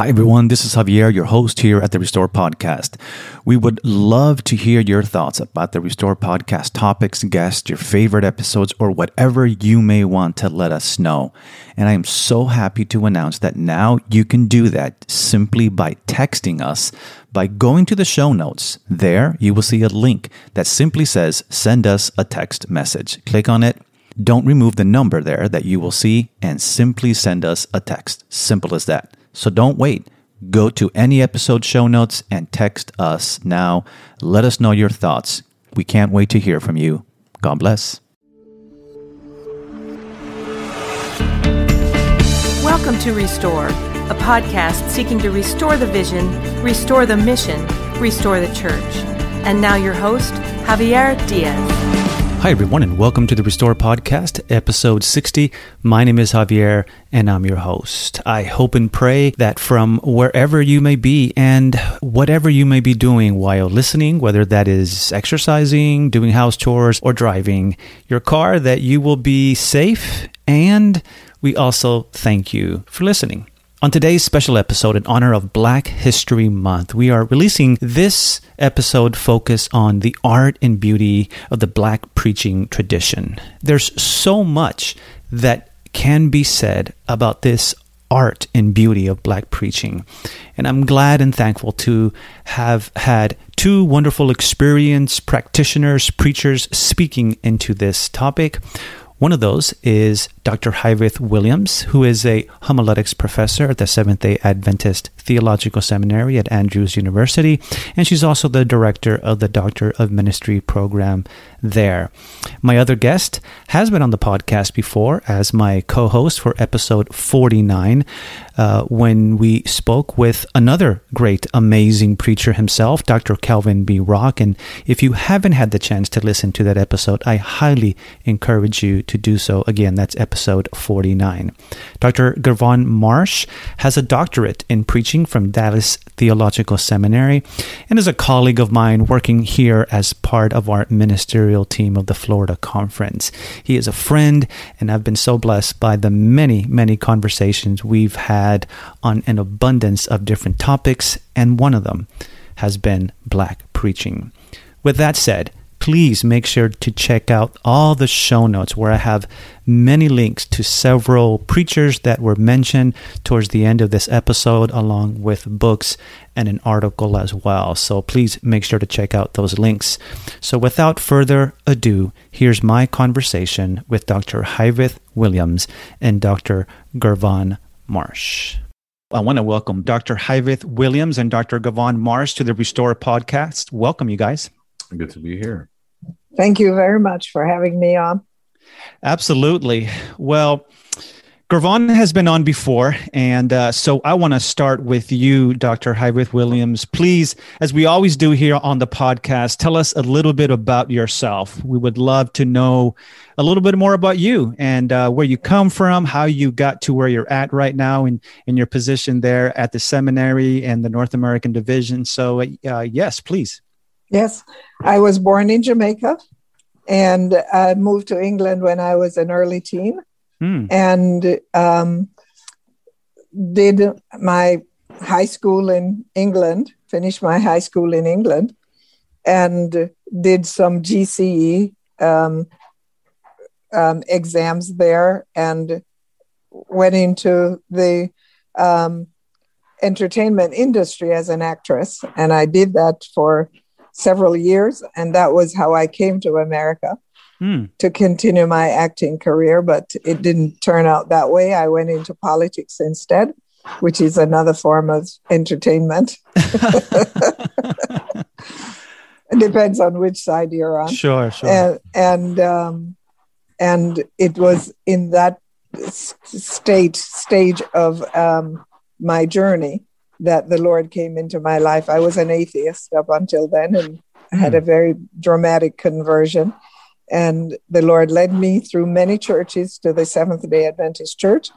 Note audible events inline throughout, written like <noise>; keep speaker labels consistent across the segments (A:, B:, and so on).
A: Hi, everyone. This is Javier, your host here at the Restore Podcast. We would love to hear your thoughts about the Restore Podcast topics, guests, your favorite episodes, or whatever you may want to let us know. And I am so happy to announce that now you can do that simply by texting us by going to the show notes. There, you will see a link that simply says, Send us a text message. Click on it. Don't remove the number there that you will see and simply send us a text. Simple as that. So don't wait. Go to any episode show notes and text us now. Let us know your thoughts. We can't wait to hear from you. God bless.
B: Welcome to Restore, a podcast seeking to restore the vision, restore the mission, restore the church. And now your host, Javier Diaz.
A: Hi, everyone, and welcome to the Restore Podcast, episode 60. My name is Javier, and I'm your host. I hope and pray that from wherever you may be and whatever you may be doing while listening, whether that is exercising, doing house chores, or driving your car, that you will be safe. And we also thank you for listening. On today's special episode, in honor of Black History Month, we are releasing this episode focused on the art and beauty of the black preaching tradition. There's so much that can be said about this art and beauty of black preaching. And I'm glad and thankful to have had two wonderful experienced practitioners, preachers speaking into this topic. One of those is Dr. Hyveth Williams, who is a homiletics professor at the Seventh day Adventist Theological Seminary at Andrews University, and she's also the director of the Doctor of Ministry program there. My other guest has been on the podcast before as my co host for episode 49 uh, when we spoke with another great, amazing preacher himself, Dr. Calvin B. Rock. And if you haven't had the chance to listen to that episode, I highly encourage you to do so. Again, that's episode 49. Dr. Gervon Marsh has a doctorate in preaching from Dallas Theological Seminary and is a colleague of mine working here as part of our ministerial team of the Florida Conference. He is a friend, and I've been so blessed by the many, many conversations we've had on an abundance of different topics, and one of them has been black preaching. With that said, please make sure to check out all the show notes where I have many links to several preachers that were mentioned towards the end of this episode, along with books and an article as well. So please make sure to check out those links. So without further ado, here's my conversation with Dr. Hyveth Williams and Dr. Gervon Marsh. I want to welcome Dr. Hyveth Williams and Dr. Gervon Marsh to the Restore podcast. Welcome, you guys.
C: Good to be here.
D: Thank you very much for having me on.
A: Absolutely. Well, Gervon has been on before, and uh, so I want to start with you, Dr. Hyveth Williams. Please, as we always do here on the podcast, tell us a little bit about yourself. We would love to know a little bit more about you and uh, where you come from, how you got to where you're at right now, in in your position there at the seminary and the North American Division. So, uh, yes, please.
D: Yes, I was born in Jamaica and I moved to England when I was an early teen mm. and um, did my high school in England, finished my high school in England, and did some GCE um, um, exams there and went into the um, entertainment industry as an actress. And I did that for several years, and that was how I came to America mm. to continue my acting career. But it didn't turn out that way. I went into politics instead, which is another form of entertainment. <laughs> it depends on which side you're on.
A: Sure, sure.
D: And and um, and it was in that state stage of um, my journey that the Lord came into my life. I was an atheist up until then and I had a hmm. very dramatic conversion. And the Lord led me through many churches to the Seventh day Adventist Church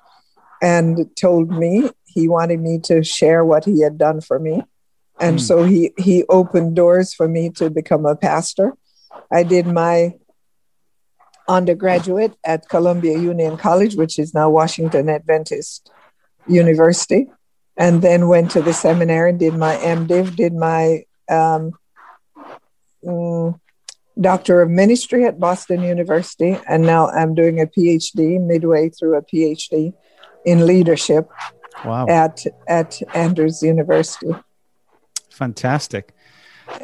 D: and told me he wanted me to share what he had done for me. And mm. so he, he opened doors for me to become a pastor. I did my undergraduate at Columbia Union College, which is now Washington Adventist University and then went to the seminary, and did my MDiv, did my um, mm, Doctor of Ministry at Boston University, and now I'm doing a PhD, midway through a PhD in leadership wow. at at Andrews University.
A: Fantastic.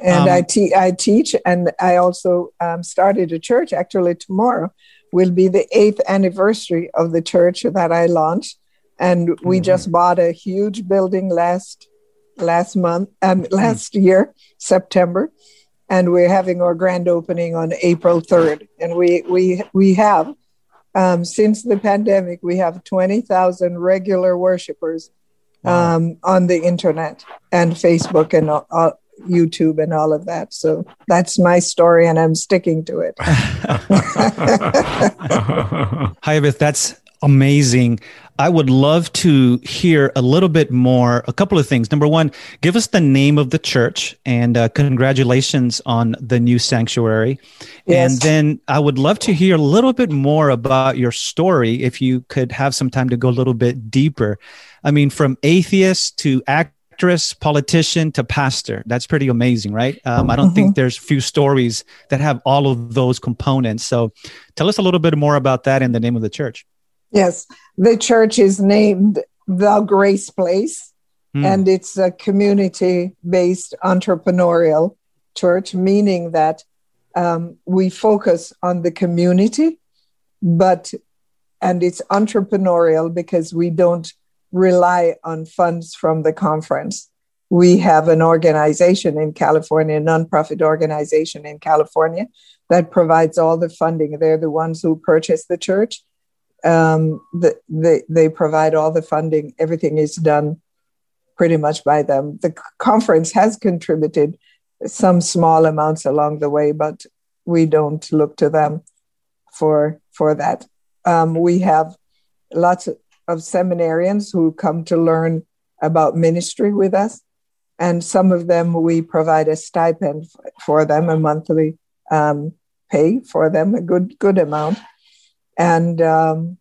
D: And um, I, te- I teach, and I also um, started a church. Actually, tomorrow will be the eighth anniversary of the church that I launched, and we mm-hmm. just bought a huge building last last month, um, mm-hmm. last mm-hmm. year, September, and we're having our grand opening on April third. And we we we have um, since the pandemic, we have twenty thousand regular worshipers wow. um, on the internet and Facebook and uh, YouTube and all of that. So that's my story, and I'm sticking to it. <laughs> <laughs>
A: Hi. That's amazing. I would love to hear a little bit more. A couple of things. Number one, give us the name of the church and uh, congratulations on the new sanctuary. Yes. And then I would love to hear a little bit more about your story if you could have some time to go a little bit deeper. I mean, from atheist to actress, politician to pastor. That's pretty amazing, right? Um, I don't mm-hmm. think there's few stories that have all of those components. So tell us a little bit more about that and the name of the church.
D: Yes, the church is named the Grace Place, mm. and it's a community based entrepreneurial church, meaning that um, we focus on the community, but and it's entrepreneurial because we don't rely on funds from the conference. We have an organization in California, a nonprofit organization in California that provides all the funding. They're the ones who purchase the church um, the, they, they provide all the funding. Everything is done pretty much by them. The conference has contributed some small amounts along the way, but we don't look to them for for that. Um, we have lots of, seminarians who come to learn about ministry with us, and some of them we provide a stipend for them, a monthly um, pay for them, a good good amount and um,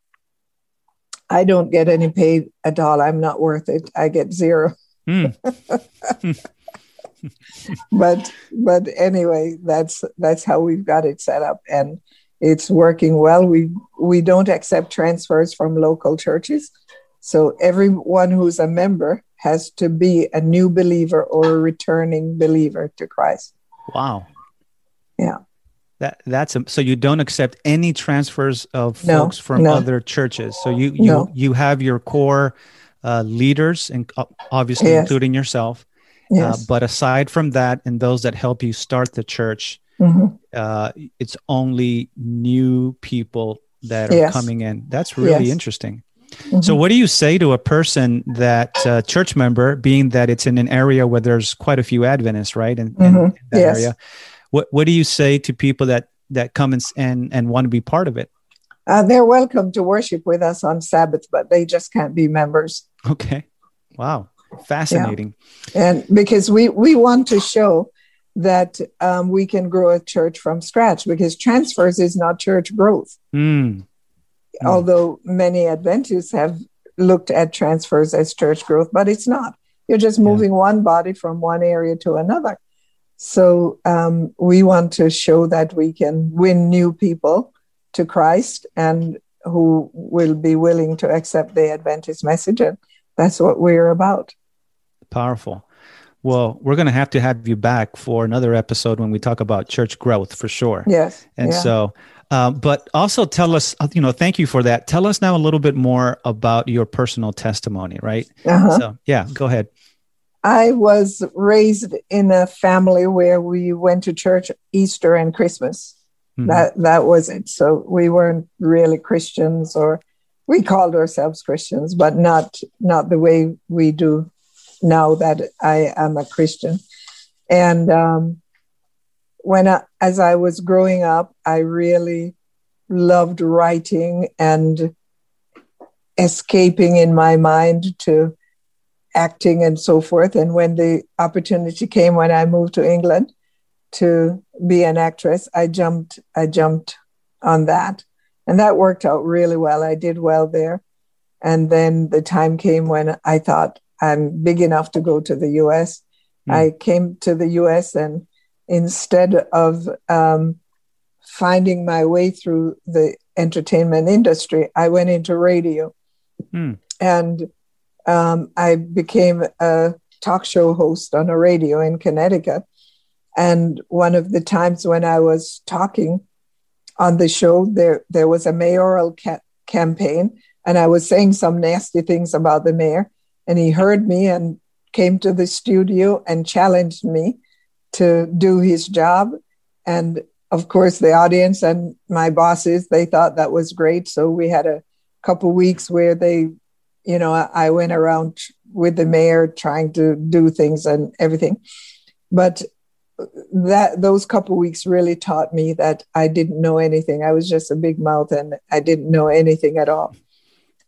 D: I don't get any pay at all. I'm not worth it. I get zero. Mm. <laughs> but but anyway, that's that's how we've got it set up, and it's working well. We we don't accept transfers from local churches, so everyone who's a member has to be a new believer or a returning believer to Christ.
A: Wow.
D: Yeah.
A: That that's a, so you don't accept any transfers of no, folks from no. other churches. So you you no. you have your core uh, leaders and obviously yes. including yourself. Uh, yes. Uh, but aside from that, and those that help you start the church, mm-hmm. uh, it's only new people that are yes. coming in. That's really yes. interesting. Mm-hmm. So, what do you say to a person that uh, church member, being that it's in an area where there's quite a few Adventists, right? In, mm-hmm. in, that yes. area, what what do you say to people that that come and and, and want to be part of it?
D: Uh, they're welcome to worship with us on Sabbath, but they just can't be members.
A: Okay. Wow. Fascinating.
D: Yeah. And because we we want to show that um, we can grow a church from scratch because transfers is not church growth. Mm. Although many Adventists have looked at transfers as church growth, but it's not. You're just moving yeah. one body from one area to another. So um, we want to show that we can win new people to Christ and who will be willing to accept the Adventist message. And that's what we're about.
A: Powerful. Well, we're going to have to have you back for another episode when we talk about church growth for sure.
D: Yes.
A: And yeah. so, uh, but also tell us, you know, thank you for that. Tell us now a little bit more about your personal testimony, right? Uh-huh. So, yeah, go ahead.
D: I was raised in a family where we went to church Easter and Christmas. Mm-hmm. That that was it. So we weren't really Christians, or we called ourselves Christians, but not not the way we do now that I am a Christian. And um, when I, as I was growing up, I really loved writing and escaping in my mind to acting and so forth. And when the opportunity came when I moved to England to be an actress, I jumped, I jumped on that. And that worked out really well. I did well there. And then the time came when I thought, I'm big enough to go to the US. Mm. I came to the US and instead of um, finding my way through the entertainment industry, I went into radio. Mm. And um, I became a talk show host on a radio in Connecticut. And one of the times when I was talking on the show, there, there was a mayoral ca- campaign, and I was saying some nasty things about the mayor. And he heard me and came to the studio and challenged me to do his job. And of course, the audience and my bosses, they thought that was great. So we had a couple weeks where they, you know, I went around with the mayor trying to do things and everything. But that those couple weeks really taught me that I didn't know anything. I was just a big mouth and I didn't know anything at all.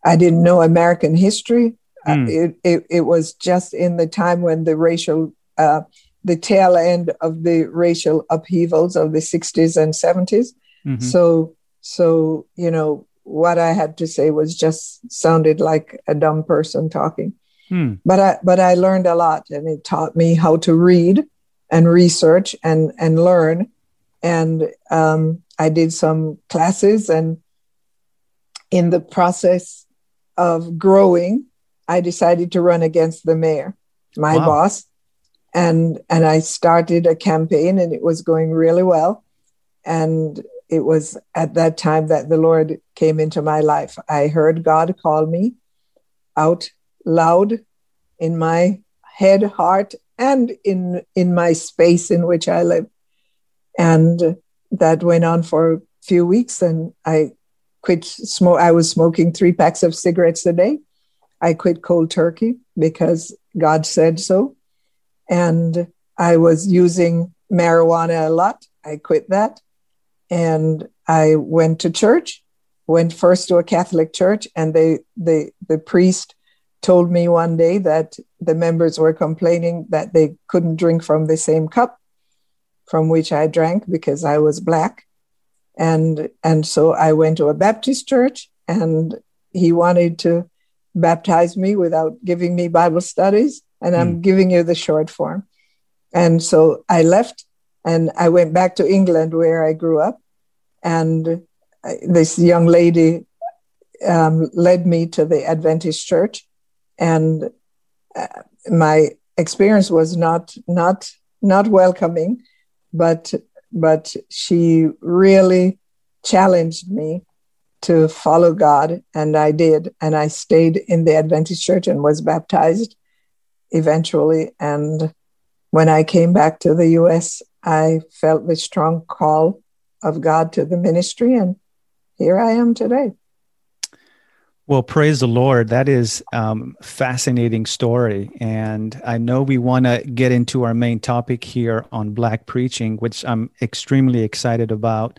D: I didn't know American history. Mm. Uh, it, it, it was just in the time when the racial uh, the tail end of the racial upheavals of the 60s and 70s. Mm-hmm. So, so, you know, what I had to say was just sounded like a dumb person talking. Hmm. But I, but I learned a lot and it taught me how to read and research and, and learn. And um, I did some classes and in the process of growing, I decided to run against the mayor, my wow. boss and and I started a campaign and it was going really well and it was at that time that the Lord came into my life. I heard God call me out loud in my head, heart, and in in my space in which I live. And that went on for a few weeks and I quit smoke I was smoking 3 packs of cigarettes a day. I quit cold turkey because God said so and I was using marijuana a lot. I quit that. And I went to church, went first to a Catholic church, and they, the, the priest told me one day that the members were complaining that they couldn't drink from the same cup from which I drank because I was black. And, and so I went to a Baptist church and he wanted to baptize me without giving me Bible studies and I'm mm. giving you the short form. And so I left and I went back to England where I grew up. And this young lady um, led me to the Adventist church. And uh, my experience was not, not, not welcoming, but, but she really challenged me to follow God. And I did. And I stayed in the Adventist church and was baptized eventually. And when I came back to the US, I felt the strong call of God to the ministry, and here I am today.
A: Well, praise the Lord. That is um, fascinating story, and I know we want to get into our main topic here on Black preaching, which I'm extremely excited about.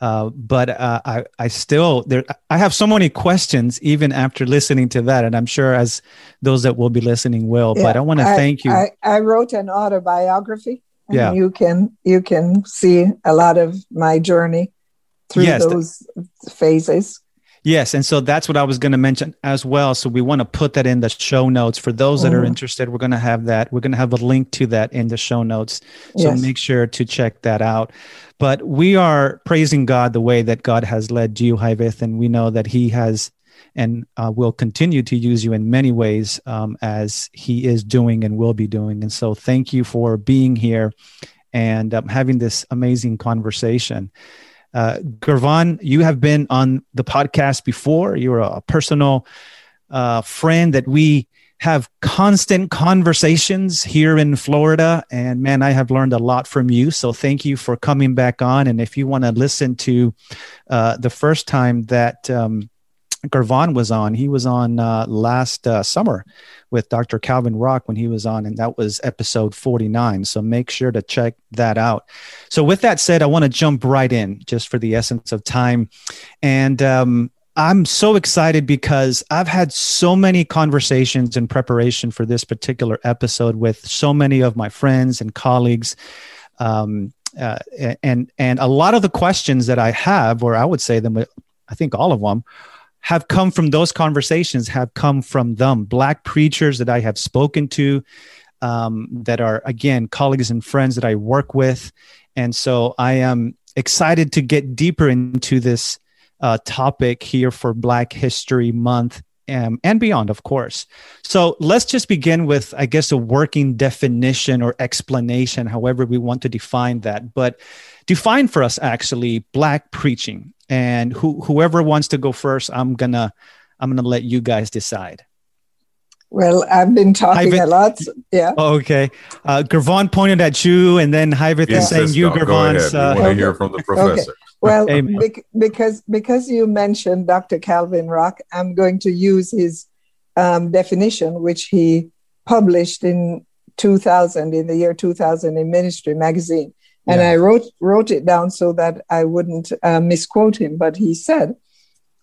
A: Uh, but uh, I, I still there. I have so many questions even after listening to that, and I'm sure as those that will be listening will. Yeah, but I want to thank you.
D: I, I, wrote an autobiography. Yeah, you can you can see a lot of my journey through yes, those phases.
A: Yes, and so that's what I was going to mention as well. So we want to put that in the show notes for those that mm. are mm-hmm. interested. We're going to have that. We're going to have a link to that in the show notes. So yes. make sure to check that out. But we are praising God the way that God has led you, Hyveth, and we know that He has and uh, will continue to use you in many ways um, as He is doing and will be doing. And so, thank you for being here and um, having this amazing conversation. Uh, Gervon, you have been on the podcast before. You're a personal uh, friend that we have constant conversations here in Florida. And man, I have learned a lot from you. So thank you for coming back on. And if you want to listen to uh, the first time that um, Gervon was on, he was on uh, last uh, summer with Dr. Calvin Rock when he was on, and that was episode 49. So make sure to check that out. So, with that said, I want to jump right in just for the essence of time. And um, I'm so excited because I've had so many conversations in preparation for this particular episode with so many of my friends and colleagues. Um, uh, and and a lot of the questions that I have, or I would say them, I think all of them, have come from those conversations have come from them black preachers that i have spoken to um, that are again colleagues and friends that i work with and so i am excited to get deeper into this uh, topic here for black history month um, and beyond, of course. So let's just begin with, I guess, a working definition or explanation, however we want to define that. But define for us actually black preaching, and who, whoever wants to go first, I'm gonna I'm gonna let you guys decide.
D: Well, I've been talking Hyveth, a lot. Yeah.
A: Oh, okay. Uh, Gervon pointed at you, and then Hyveth is saying you, Gervon.
C: Uh, we want to hear from the professor. Okay.
D: Well, bec- because because you mentioned Dr. Calvin Rock, I'm going to use his um, definition, which he published in 2000, in the year 2000, in Ministry Magazine, and yeah. I wrote wrote it down so that I wouldn't uh, misquote him. But he said,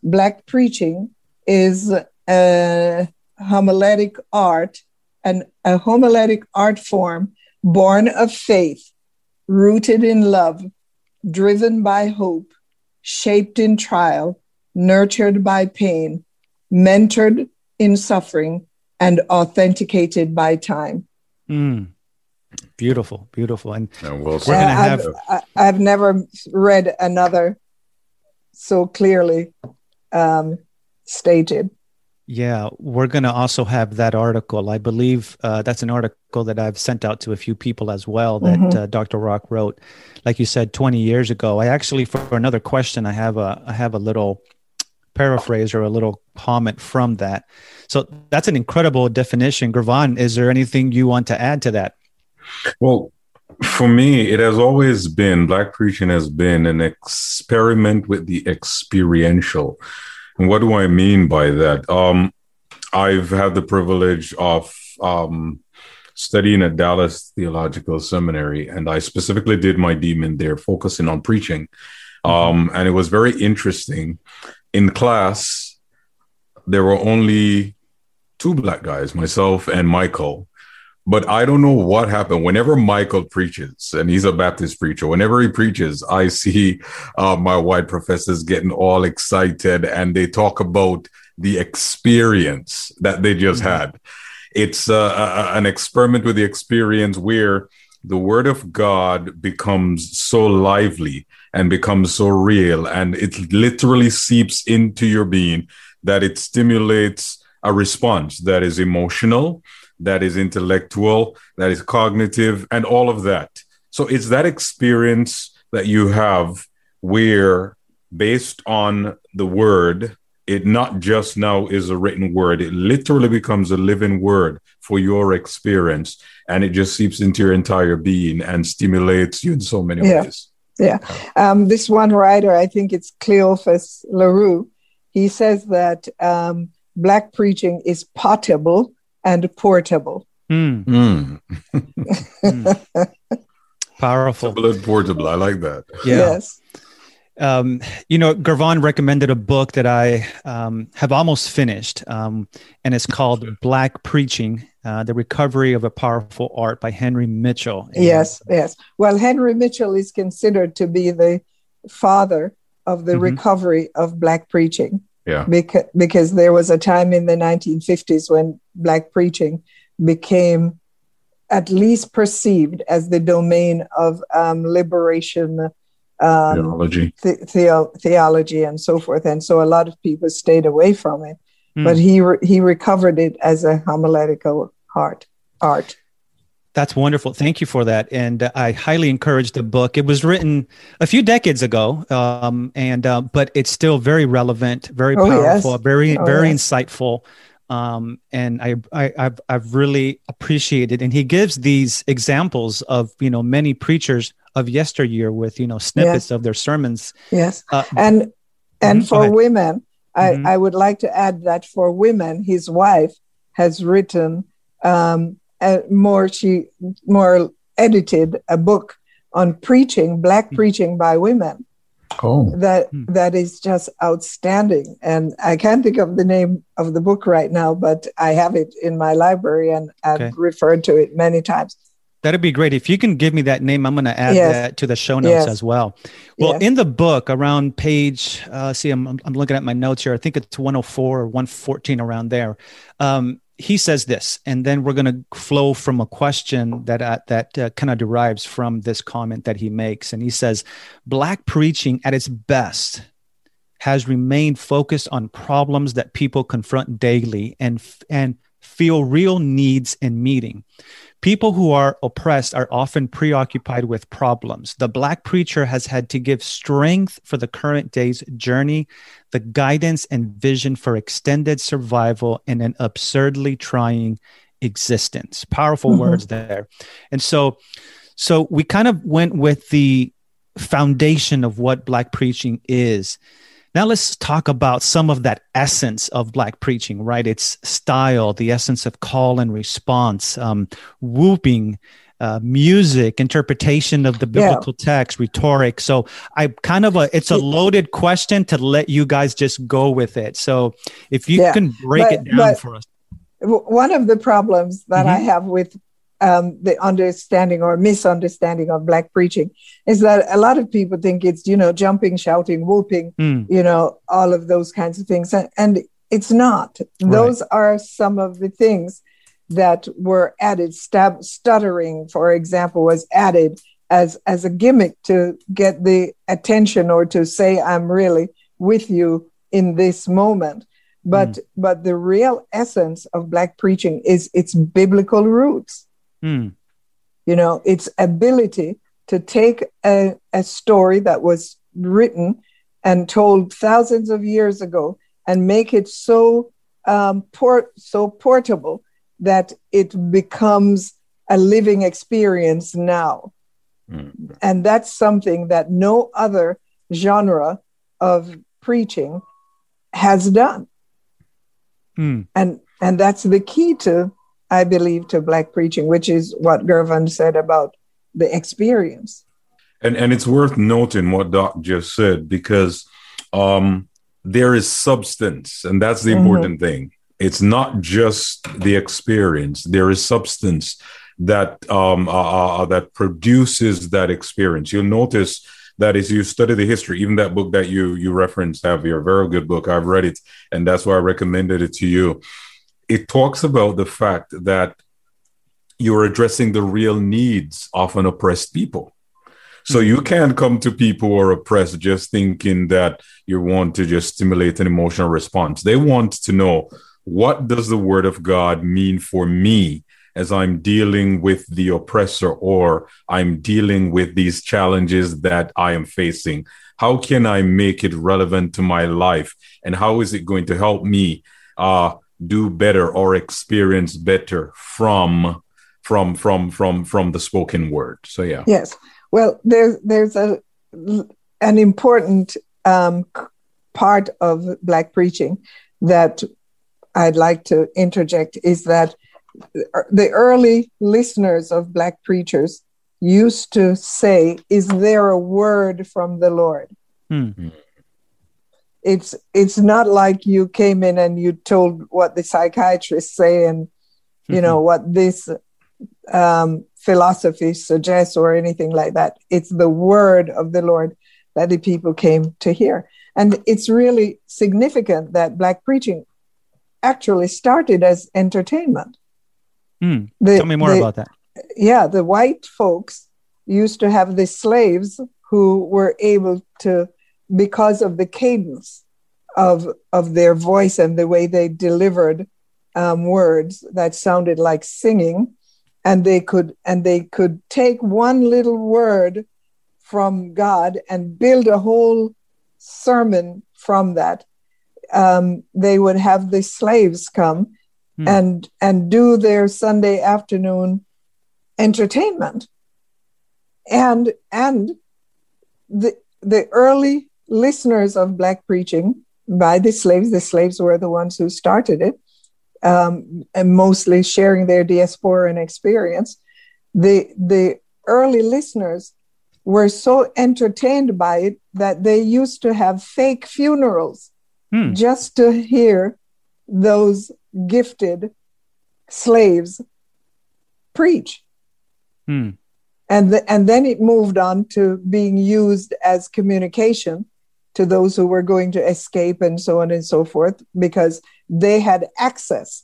D: "Black preaching is a homiletic art, and a homiletic art form born of faith, rooted in love." driven by hope, shaped in trial, nurtured by pain, mentored in suffering, and authenticated by time.
A: Mm. Beautiful, beautiful. And
C: well we're
D: gonna have. I've, I've, never read another so clearly um, stated.
A: Yeah, we're going to also have that article. I believe uh, that's an article that I've sent out to a few people as well that mm-hmm. uh, Dr. Rock wrote. Like you said, 20 years ago. I actually, for another question, I have a I have a little paraphrase or a little comment from that. So that's an incredible definition. Gervon, is there anything you want to add to that?
C: Well, for me, it has always been Black preaching has been an experiment with the experiential and what do I mean by that? Um, I've had the privilege of um, studying at Dallas Theological Seminary, and I specifically did my DMin there, focusing on preaching. Um, and it was very interesting. In class, there were only two black guys, myself and Michael. But I don't know what happened. Whenever Michael preaches, and he's a Baptist preacher, whenever he preaches, I see uh, my white professors getting all excited and they talk about the experience that they just mm-hmm. had. It's uh, a, an experiment with the experience where the word of God becomes so lively and becomes so real, and it literally seeps into your being that it stimulates a response that is emotional that is intellectual, that is cognitive, and all of that. So it's that experience that you have where, based on the word, it not just now is a written word, it literally becomes a living word for your experience. And it just seeps into your entire being and stimulates you in so many
D: yeah.
C: ways.
D: Yeah. Um, this one writer, I think it's Cleophus LaRue, he says that um, Black preaching is potable and portable.
A: Mm. Mm. <laughs> Powerful.
C: Blood portable. I like that.
A: Yeah. Yes. Um, you know, Gervon recommended a book that I um, have almost finished, um, and it's called Black Preaching uh, The Recovery of a Powerful Art by Henry Mitchell.
D: And yes, yes. Well, Henry Mitchell is considered to be the father of the mm-hmm. recovery of Black preaching.
C: Yeah.
D: Because, because there was a time in the 1950s when Black preaching became at least perceived as the domain of um, liberation um,
C: theology.
D: The, theology and so forth. And so a lot of people stayed away from it. Mm. But he, re- he recovered it as a homiletical art. art.
A: That's wonderful. Thank you for that. And uh, I highly encourage the book. It was written a few decades ago, um, and uh, but it's still very relevant, very oh, powerful, yes. very oh, very yes. insightful. Um, and I, I have I've really appreciated. And he gives these examples of you know many preachers of yesteryear with you know snippets yes. of their sermons.
D: Yes, uh, and and mm-hmm. for women, I, mm-hmm. I would like to add that for women, his wife has written. Um, uh, more she more edited a book on preaching, black mm. preaching by women.
C: Oh.
D: That mm. that is just outstanding. And I can't think of the name of the book right now, but I have it in my library and I've okay. referred to it many times.
A: That'd be great. If you can give me that name, I'm going to add yes. that to the show notes yes. as well. Well, yes. in the book, around page, uh, see, I'm, I'm looking at my notes here. I think it's 104 or 114 around there. Um, he says this, and then we're going to flow from a question that uh, that uh, kind of derives from this comment that he makes. And he says, "Black preaching at its best has remained focused on problems that people confront daily and and feel real needs in meeting." People who are oppressed are often preoccupied with problems. The Black preacher has had to give strength for the current day's journey, the guidance and vision for extended survival in an absurdly trying existence. Powerful mm-hmm. words there. And so, so we kind of went with the foundation of what Black preaching is. Now let's talk about some of that essence of black preaching, right? Its style, the essence of call and response, um, whooping, uh, music, interpretation of the biblical yeah. text, rhetoric. So I kind of a it's a loaded question to let you guys just go with it. So if you yeah. can break but, it down for us.
D: One of the problems that mm-hmm. I have with um, the understanding or misunderstanding of black preaching is that a lot of people think it's you know jumping shouting whooping mm. you know all of those kinds of things and, and it's not right. those are some of the things that were added stab, stuttering for example was added as as a gimmick to get the attention or to say i'm really with you in this moment but mm. but the real essence of black preaching is its biblical roots Mm. You know, its ability to take a, a story that was written and told thousands of years ago and make it so um, port so portable that it becomes a living experience now. Mm-hmm. And that's something that no other genre of preaching has done. Mm. And and that's the key to I believe, to Black preaching, which is what Gervon said about the experience.
C: And, and it's worth noting what Doc just said because um, there is substance, and that's the mm-hmm. important thing. It's not just the experience, there is substance that um, uh, uh, uh, that produces that experience. You'll notice that as you study the history, even that book that you you referenced, Javier, very good book. I've read it, and that's why I recommended it to you it talks about the fact that you're addressing the real needs of an oppressed people. So you mm-hmm. can't come to people who are oppressed just thinking that you want to just stimulate an emotional response. They want to know what does the word of God mean for me as I'm dealing with the oppressor or I'm dealing with these challenges that I am facing. How can I make it relevant to my life? And how is it going to help me uh, do better or experience better from from from from from the spoken word so yeah
D: yes well there's there's a an important um, part of black preaching that i'd like to interject is that the early listeners of black preachers used to say is there a word from the lord hmm. hmm it's it's not like you came in and you told what the psychiatrists say and you know mm-hmm. what this um, philosophy suggests or anything like that it's the word of the lord that the people came to hear and it's really significant that black preaching actually started as entertainment
A: mm. the, tell me more the, about that
D: yeah the white folks used to have the slaves who were able to because of the cadence of of their voice and the way they delivered um, words that sounded like singing, and they could and they could take one little word from God and build a whole sermon from that. Um, they would have the slaves come hmm. and and do their Sunday afternoon entertainment, and and the the early listeners of black preaching by the slaves. The slaves were the ones who started it, um, and mostly sharing their diasporan experience. The the early listeners were so entertained by it that they used to have fake funerals hmm. just to hear those gifted slaves preach. Hmm. And, the, and then it moved on to being used as communication to those who were going to escape and so on and so forth because they had access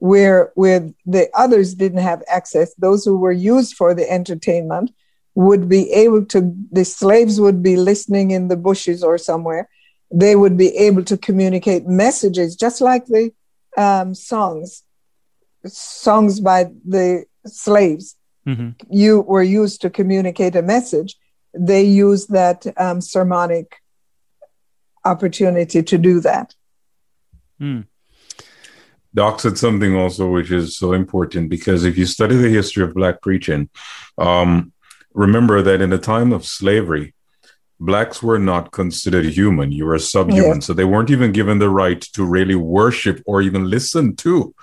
D: where where the others didn't have access those who were used for the entertainment would be able to the slaves would be listening in the bushes or somewhere they would be able to communicate messages just like the um, songs songs by the slaves mm-hmm. you were used to communicate a message they used that um, sermonic opportunity to do that mm.
C: Doc said something also which is so important because if you study the history of black preaching, um, remember that in the time of slavery, blacks were not considered human. You were subhuman. Yeah. So they weren't even given the right to really worship or even listen to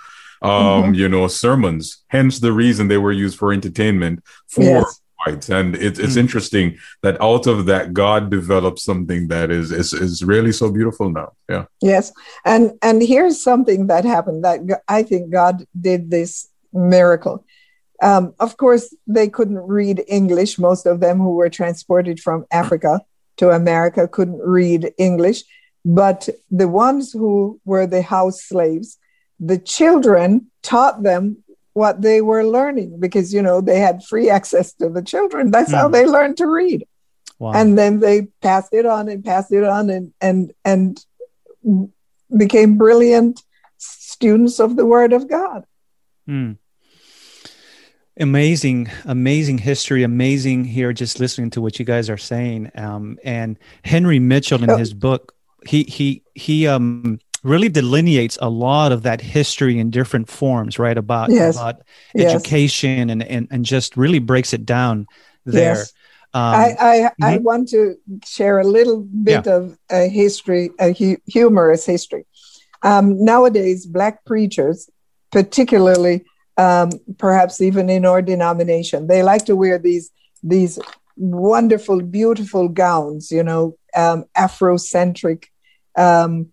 C: um, mm-hmm. you know, sermons. Hence the reason they were used for entertainment for yes. whites. And it, it's mm. interesting that out of that, God developed something that is, is is really so beautiful now. Yeah.
D: Yes, and and here's something that happened that I think God did this miracle. Um, of course, they couldn't read English. Most of them who were transported from Africa to America couldn't read English. But the ones who were the house slaves, the children taught them what they were learning because, you know, they had free access to the children. That's mm. how hmm. they learned to read. Wow. And then they passed it on and passed it on and, and, and became brilliant students of the Word of God. Mm
A: amazing amazing history amazing here just listening to what you guys are saying um, and henry mitchell in oh. his book he he he um really delineates a lot of that history in different forms right about yes. about yes. education and, and and just really breaks it down there yes.
D: um, I, I, mm-hmm. I, want to share a little bit yeah. of a history, a hu- humorous history. Um, nowadays, Black preachers, particularly um, perhaps even in our denomination. They like to wear these these wonderful, beautiful gowns, you know, um, Afrocentric um,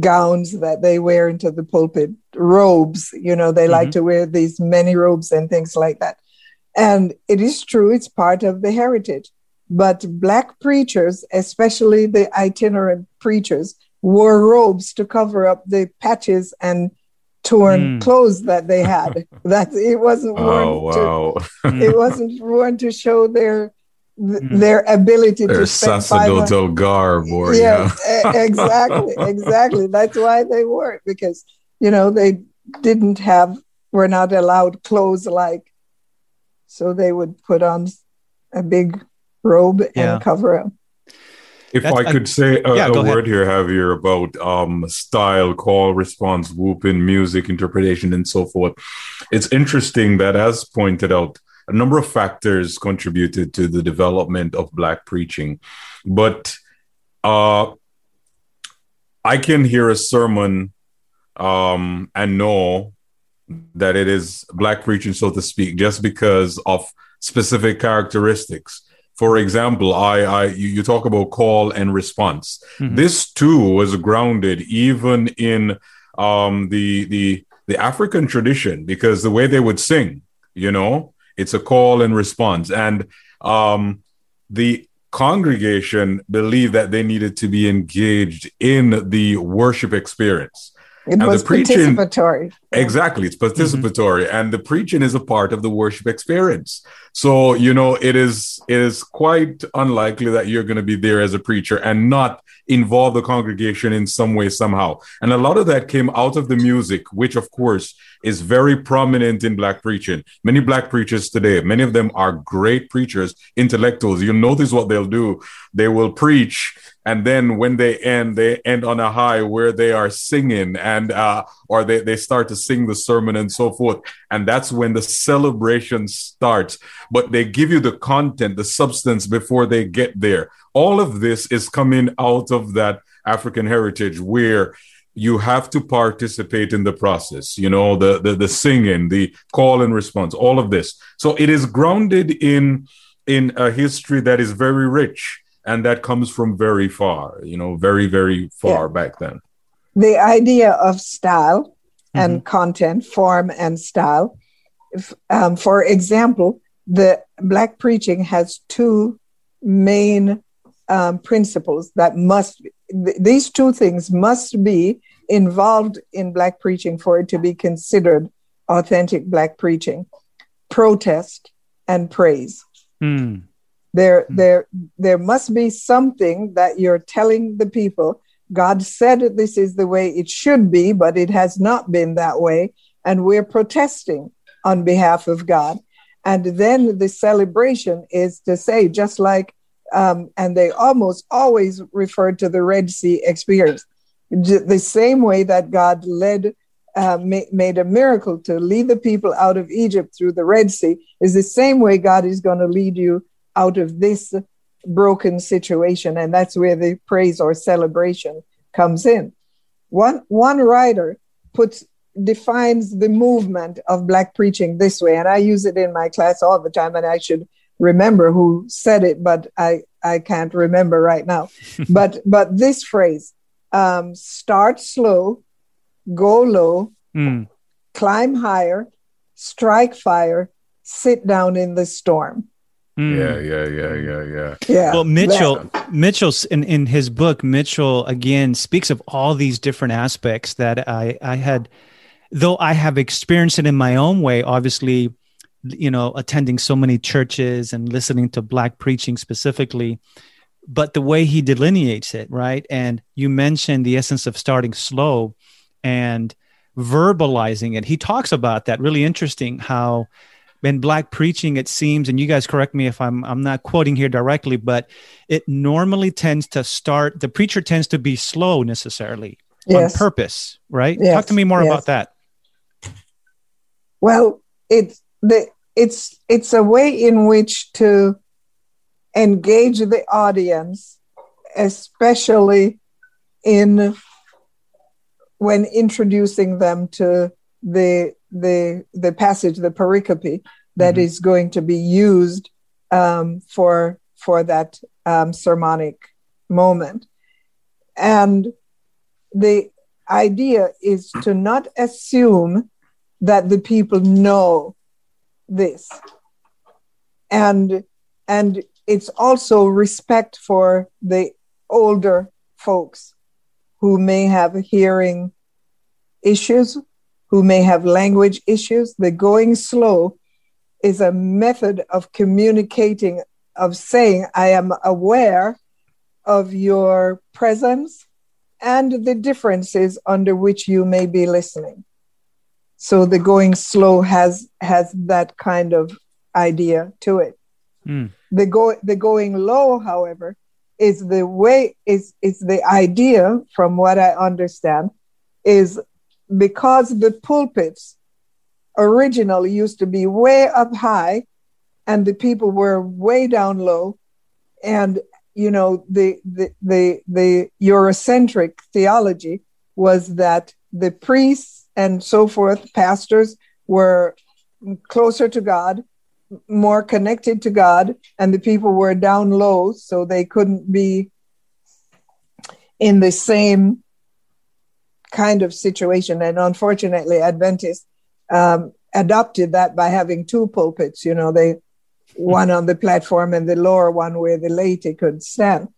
D: gowns that they wear into the pulpit, robes, you know, they mm-hmm. like to wear these many robes and things like that. And it is true, it's part of the heritage. But Black preachers, especially the itinerant preachers, wore robes to cover up the patches and torn mm. clothes that they had. <laughs> that it wasn't oh, worn. Oh, wow. to, it <laughs> wasn't worn to show their mm. their ability
C: their
D: to
C: sacerdotal garb or
D: yes, yeah. exactly, <laughs> exactly. That's why they wore it because you know they didn't have were not allowed clothes like so they would put on a big robe yeah. and cover up
C: if That's, I could say a, yeah, a word here, Javier, about um, style, call, response, whooping, music, interpretation, and so forth, it's interesting that, as pointed out, a number of factors contributed to the development of Black preaching. But uh, I can hear a sermon um, and know that it is Black preaching, so to speak, just because of specific characteristics for example, I, I you, you talk about call and response. Mm-hmm. This too was grounded even in um, the the the African tradition because the way they would sing, you know, it's a call and response, and um, the congregation believed that they needed to be engaged in the worship experience.
D: It and was the preaching, participatory.
C: Exactly, it's participatory, mm-hmm. and the preaching is a part of the worship experience. So you know, it is it is quite unlikely that you're going to be there as a preacher and not involve the congregation in some way somehow. And a lot of that came out of the music, which of course is very prominent in black preaching. Many black preachers today, many of them are great preachers, intellectuals. You notice what they'll do. They will preach and then when they end they end on a high where they are singing and uh, or they, they start to sing the sermon and so forth and that's when the celebration starts. But they give you the content the substance before they get there. All of this is coming out of that african heritage where you have to participate in the process you know the, the the singing the call and response all of this. So it is grounded in in a history that is very rich and that comes from very far you know very very far yeah. back then.
D: The idea of style mm-hmm. and content form and style if, um, for example the black preaching has two main um, principles that must th- these two things must be involved in black preaching for it to be considered authentic black preaching protest and praise mm. there mm. there there must be something that you're telling the people god said this is the way it should be but it has not been that way and we're protesting on behalf of god and then the celebration is to say just like um, and they almost always refer to the Red Sea experience. The same way that God led, uh, ma- made a miracle to lead the people out of Egypt through the Red Sea, is the same way God is going to lead you out of this broken situation. And that's where the praise or celebration comes in. One, one writer puts defines the movement of black preaching this way and i use it in my class all the time and i should remember who said it, but I, I can't remember right now. <laughs> but but this phrase, um, start slow, go low, mm. climb higher, strike fire, sit down in the storm.
C: Mm. Yeah, yeah, yeah, yeah, yeah.
A: Yeah. Well, Mitchell, that. Mitchell, in, in his book, Mitchell again speaks of all these different aspects that I, I had, though I have experienced it in my own way. Obviously, you know attending so many churches and listening to black preaching specifically but the way he delineates it right and you mentioned the essence of starting slow and verbalizing it he talks about that really interesting how in black preaching it seems and you guys correct me if i'm i'm not quoting here directly but it normally tends to start the preacher tends to be slow necessarily yes. on purpose right yes. talk to me more yes. about that
D: well it's the it's it's a way in which to engage the audience especially in when introducing them to the the the passage the pericope that mm-hmm. is going to be used um, for for that um, sermonic moment and the idea is to not assume that the people know this and and it's also respect for the older folks who may have hearing issues who may have language issues the going slow is a method of communicating of saying i am aware of your presence and the differences under which you may be listening so the going slow has has that kind of idea to it mm. the go the going low however is the way is is the idea from what i understand is because the pulpits originally used to be way up high and the people were way down low. And you know the the the, the eurocentric theology was that the priests and so forth, pastors were closer to God, more connected to God, and the people were down low, so they couldn't be in the same kind of situation. And unfortunately, Adventists um, adopted that by having two pulpits. You know, they one on the platform and the lower one where the laity could stand.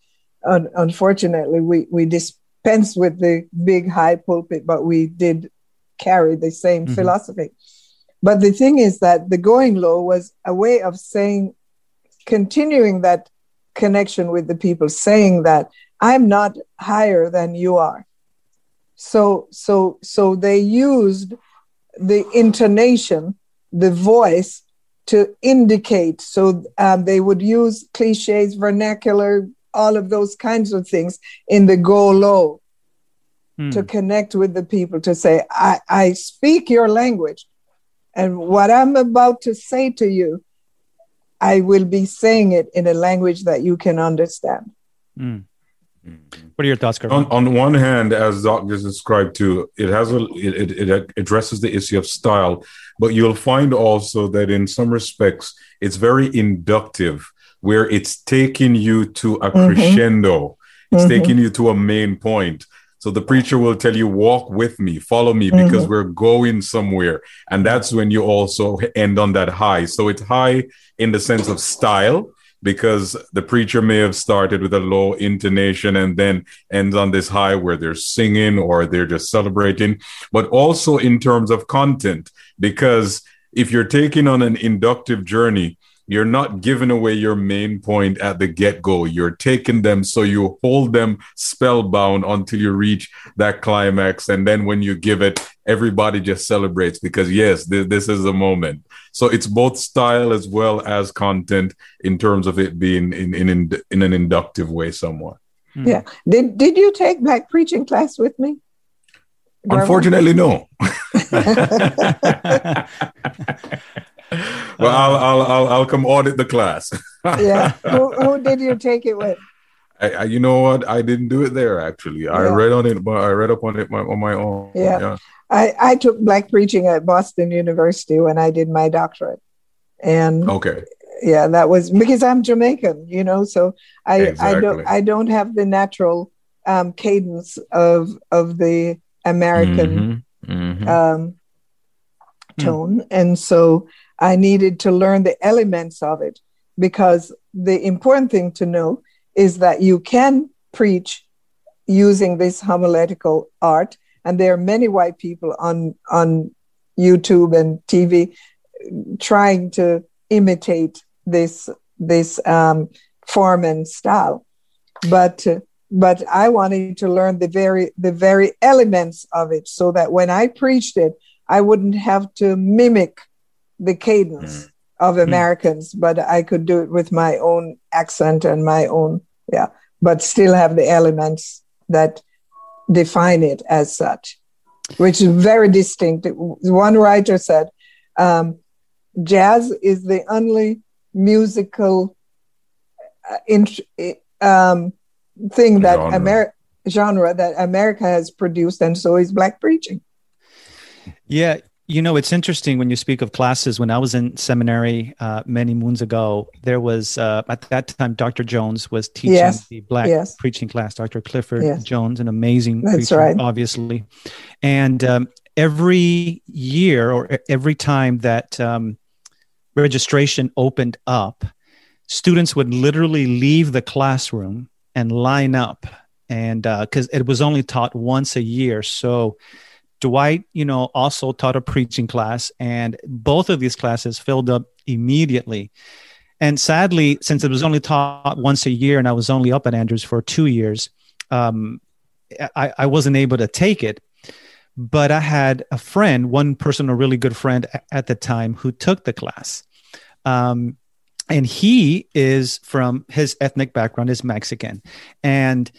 D: Un- unfortunately, we we dispensed with the big high pulpit, but we did carry the same mm-hmm. philosophy. But the thing is that the going low was a way of saying, continuing that connection with the people, saying that I'm not higher than you are. So, so, so they used the intonation, the voice, to indicate. So um, they would use cliches, vernacular, all of those kinds of things in the go low mm. to connect with the people, to say, I, I speak your language. And what I'm about to say to you, I will be saying it in a language that you can understand.
A: Mm. What are your thoughts,
C: Kirk? On, on one hand, as Doc just described too, it has a it, it, it, addresses the issue of style, but you'll find also that in some respects it's very inductive, where it's taking you to a mm-hmm. crescendo, it's mm-hmm. taking you to a main point. So the preacher will tell you, walk with me, follow me, because mm-hmm. we're going somewhere. And that's when you also end on that high. So it's high in the sense of style, because the preacher may have started with a low intonation and then ends on this high where they're singing or they're just celebrating, but also in terms of content, because if you're taking on an inductive journey, you're not giving away your main point at the get go. You're taking them so you hold them spellbound until you reach that climax. And then when you give it, everybody just celebrates because, yes, th- this is the moment. So it's both style as well as content in terms of it being in, in, in, in an inductive way, somewhat.
D: Hmm. Yeah. Did, did you take black preaching class with me?
C: Unfortunately, no. <laughs> well, I'll, I'll, I'll, I'll come audit the class.
D: yeah. Who, who did you take it with?
C: I, I, you know what? I didn't do it there actually. Yeah. I read on it, but I read up on it my, on my own.
D: Yeah. yeah. I, I took black preaching at Boston University when I did my doctorate. And
C: okay.
D: Yeah, that was because I'm Jamaican, you know, so I, exactly. I don't I don't have the natural um, cadence of of the American mm-hmm. Mm-hmm. Um, tone. Mm. And so I needed to learn the elements of it because the important thing to know is that you can preach using this homiletical art. And there are many white people on, on YouTube and TV trying to imitate this, this um, form and style. But, but I wanted to learn the very, the very elements of it so that when I preached it, I wouldn't have to mimic the cadence mm. of hmm. Americans, mm. but I could do it with my own accent and my own, yeah, but still have the elements that define it as such, which is very distinct. One writer said, um, jazz is the only musical uh, int- um, thing that America genre that America has produced, and so is black preaching.
A: Yeah, you know, it's interesting when you speak of classes. When I was in seminary uh, many moons ago, there was uh, at that time Dr. Jones was teaching yes. the black yes. preaching class. Dr. Clifford yes. Jones, an amazing That's preacher, right. obviously. And um, every year or every time that um, registration opened up, students would literally leave the classroom and line up, and because uh, it was only taught once a year, so Dwight, you know, also taught a preaching class, and both of these classes filled up immediately. And sadly, since it was only taught once a year, and I was only up at Andrews for two years, um, I, I wasn't able to take it. But I had a friend, one person, a really good friend at the time, who took the class. Um, and he is from his ethnic background is Mexican, and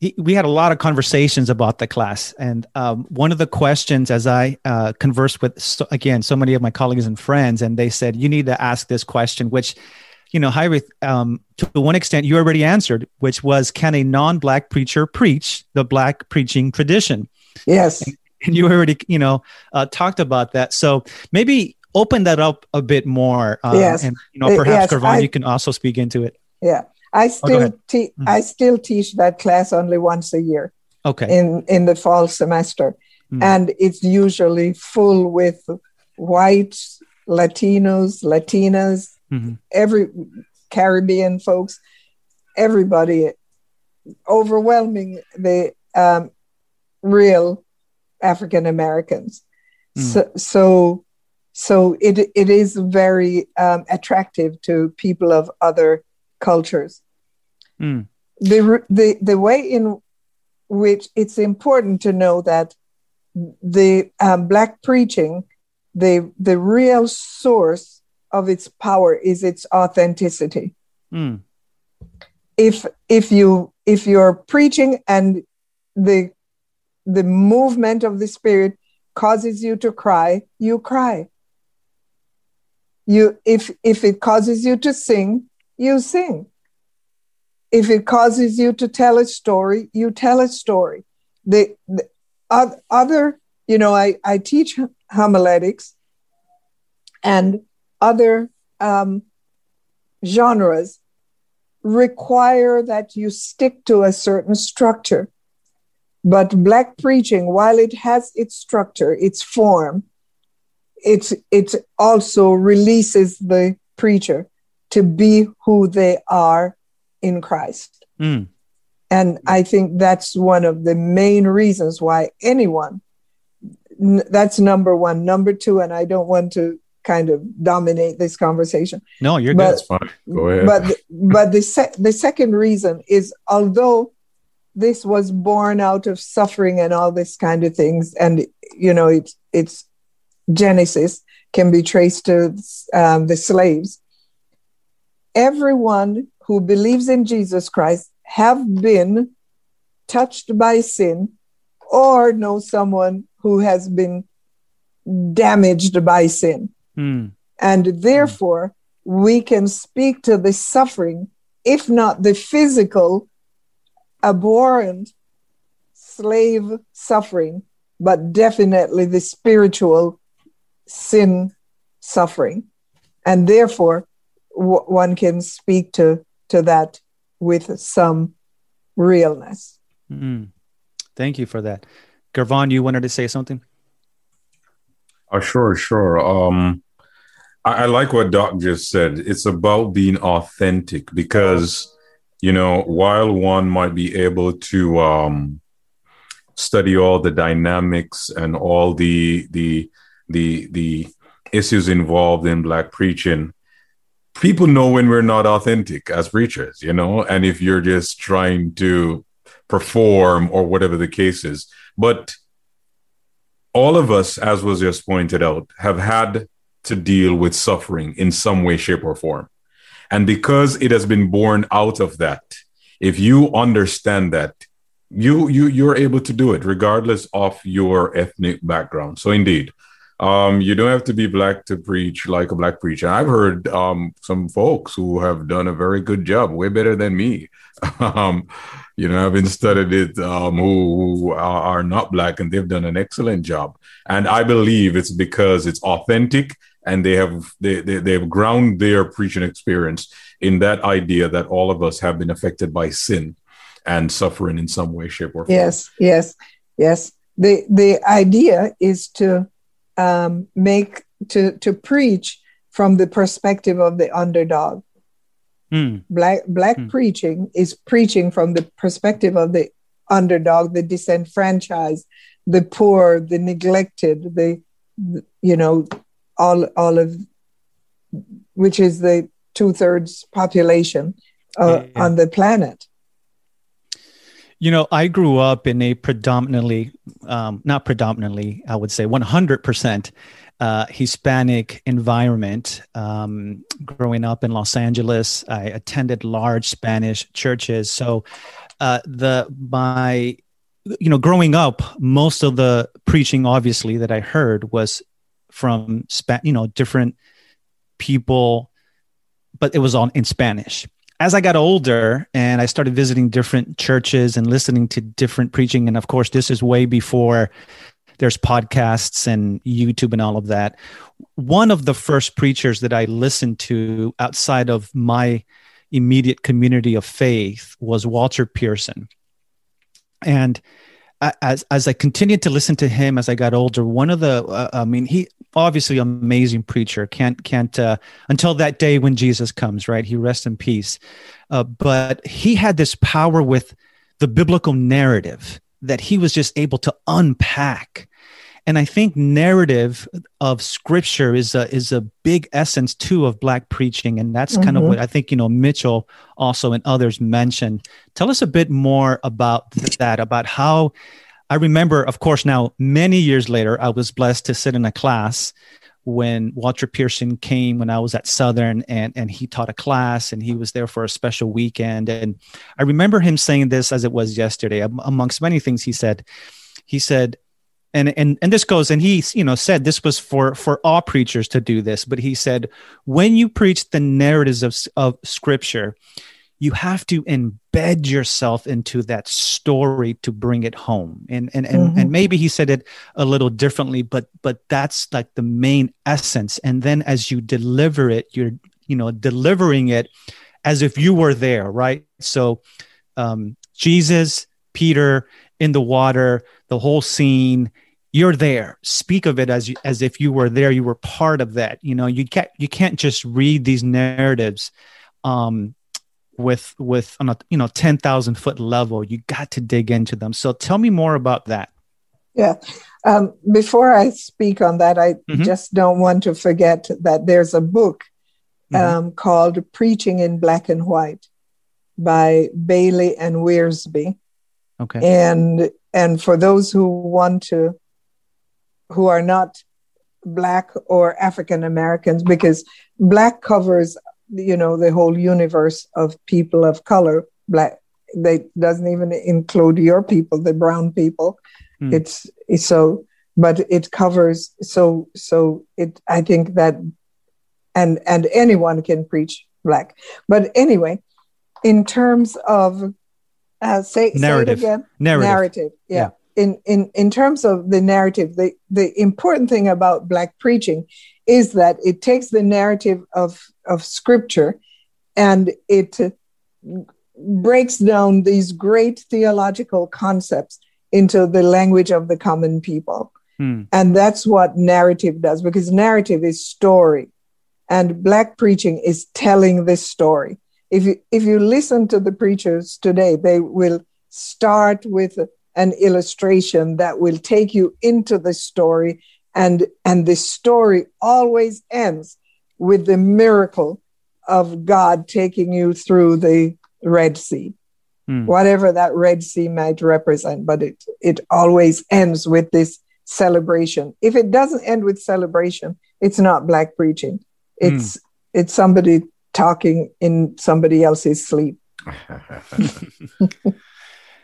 A: he, we had a lot of conversations about the class. And um, one of the questions, as I uh, conversed with, so, again, so many of my colleagues and friends, and they said, you need to ask this question, which, you know, Javi, um, to one extent, you already answered, which was, can a non-black preacher preach the black preaching tradition?
D: Yes.
A: And, and you already, you know, uh, talked about that. So maybe open that up a bit more. Uh,
D: yes.
A: And, you know, perhaps, yes, Carvon, you can also speak into it.
D: Yeah. I oh, still oh, te- mm-hmm. I still teach that class only once a year.
A: Okay.
D: In in the fall semester, mm. and it's usually full with white Latinos, Latinas, mm-hmm. every Caribbean folks, everybody, overwhelming the um, real African Americans. Mm. So, so so it it is very um, attractive to people of other cultures. Mm. The, the, the way in which it's important to know that the um, Black preaching, the, the real source of its power is its authenticity. Mm. If, if, you, if you're preaching and the, the movement of the Spirit causes you to cry, you cry. You, if, if it causes you to sing, you sing. If it causes you to tell a story, you tell a story. The, the other, you know, I, I teach homiletics and other um, genres require that you stick to a certain structure. But black preaching, while it has its structure, its form, it, it also releases the preacher to be who they are in Christ. Mm. And I think that's one of the main reasons why anyone, n- that's number one. Number two, and I don't want to kind of dominate this conversation.
A: No, you're
D: but,
A: good.
C: That's fine. Go ahead.
D: But, but the, se- the second reason is although this was born out of suffering and all this kind of things, and, you know, it's, it's Genesis can be traced to um, the slaves. Everyone who believes in Jesus Christ have been touched by sin or know someone who has been damaged by sin. Mm. And therefore, mm. we can speak to the suffering, if not the physical, abhorrent slave suffering, but definitely the spiritual sin suffering. And therefore, w- one can speak to, to that with some realness.
A: Mm. Thank you for that. Gervon, you wanted to say something?
C: Uh, sure, sure. Um, I, I like what Doc just said. It's about being authentic because, you know, while one might be able to um, study all the dynamics and all the the the the issues involved in black preaching, people know when we're not authentic as preachers, you know, and if you're just trying to perform or whatever the case is. But all of us, as was just pointed out, have had to deal with suffering in some way, shape, or form. And because it has been born out of that, if you understand that, you you you're able to do it regardless of your ethnic background. So indeed, um, you don't have to be black to preach like a black preacher. I've heard um, some folks who have done a very good job, way better than me. <laughs> um, you know, I've been studied it um, who, who are not black and they've done an excellent job. And I believe it's because it's authentic and they have they, they they've ground their preaching experience in that idea that all of us have been affected by sin and suffering in some way, shape, or form.
D: Yes, yes, yes. The the idea is to um, make to to preach from the perspective of the underdog. Mm. Black black mm. preaching is preaching from the perspective of the underdog, the disenfranchised, the poor, the neglected, the you know all all of which is the two thirds population uh, yeah, yeah. on the planet.
A: You know, I grew up in a predominantly, um, not predominantly, I would say 100% uh, Hispanic environment. Um, growing up in Los Angeles, I attended large Spanish churches. So, uh, the my, you know, growing up, most of the preaching, obviously, that I heard was from, Spa- you know, different people, but it was all in Spanish as I got older and I started visiting different churches and listening to different preaching, and of course, this is way before there's podcasts and YouTube and all of that. One of the first preachers that I listened to outside of my immediate community of faith was Walter Pearson. And as as I continued to listen to him as I got older, one of the uh, I mean he obviously amazing preacher. Can't can't uh, until that day when Jesus comes right? He rests in peace, uh, but he had this power with the biblical narrative that he was just able to unpack and I think narrative of scripture is a is a big essence too of black preaching, and that's mm-hmm. kind of what I think you know Mitchell also and others mentioned. Tell us a bit more about that, about how I remember, of course, now many years later, I was blessed to sit in a class when Walter Pearson came when I was at Southern and, and he taught a class and he was there for a special weekend. And I remember him saying this as it was yesterday, amongst many things he said. He said, and and and this goes and he you know said this was for for all preachers to do this but he said when you preach the narratives of, of scripture you have to embed yourself into that story to bring it home and and and, mm-hmm. and maybe he said it a little differently but but that's like the main essence and then as you deliver it you're you know delivering it as if you were there right so um jesus peter in the water, the whole scene. You're there. Speak of it as you, as if you were there. You were part of that. You know, you can't you can't just read these narratives um, with with on a you know ten thousand foot level. You got to dig into them. So tell me more about that.
D: Yeah. Um, before I speak on that, I mm-hmm. just don't want to forget that there's a book mm-hmm. um, mm-hmm. called Preaching in Black and White by Bailey and Wiersbe.
A: Okay.
D: And and for those who want to who are not black or African Americans, because black covers you know the whole universe of people of color. Black they doesn't even include your people, the brown people. Mm. It's, it's so but it covers so so it I think that and and anyone can preach black. But anyway, in terms of uh, say,
A: narrative.
D: say again.
A: Narrative.
D: Narrative. Yeah. yeah. In, in in terms of the narrative, the, the important thing about black preaching is that it takes the narrative of, of scripture and it breaks down these great theological concepts into the language of the common people. Hmm. And that's what narrative does because narrative is story and black preaching is telling this story if you if you listen to the preachers today, they will start with an illustration that will take you into the story and and the story always ends with the miracle of God taking you through the Red Sea. Hmm. Whatever that Red Sea might represent, but it it always ends with this celebration. If it doesn't end with celebration, it's not black preaching. It's hmm. it's somebody talking in somebody else's sleep. <laughs> <laughs>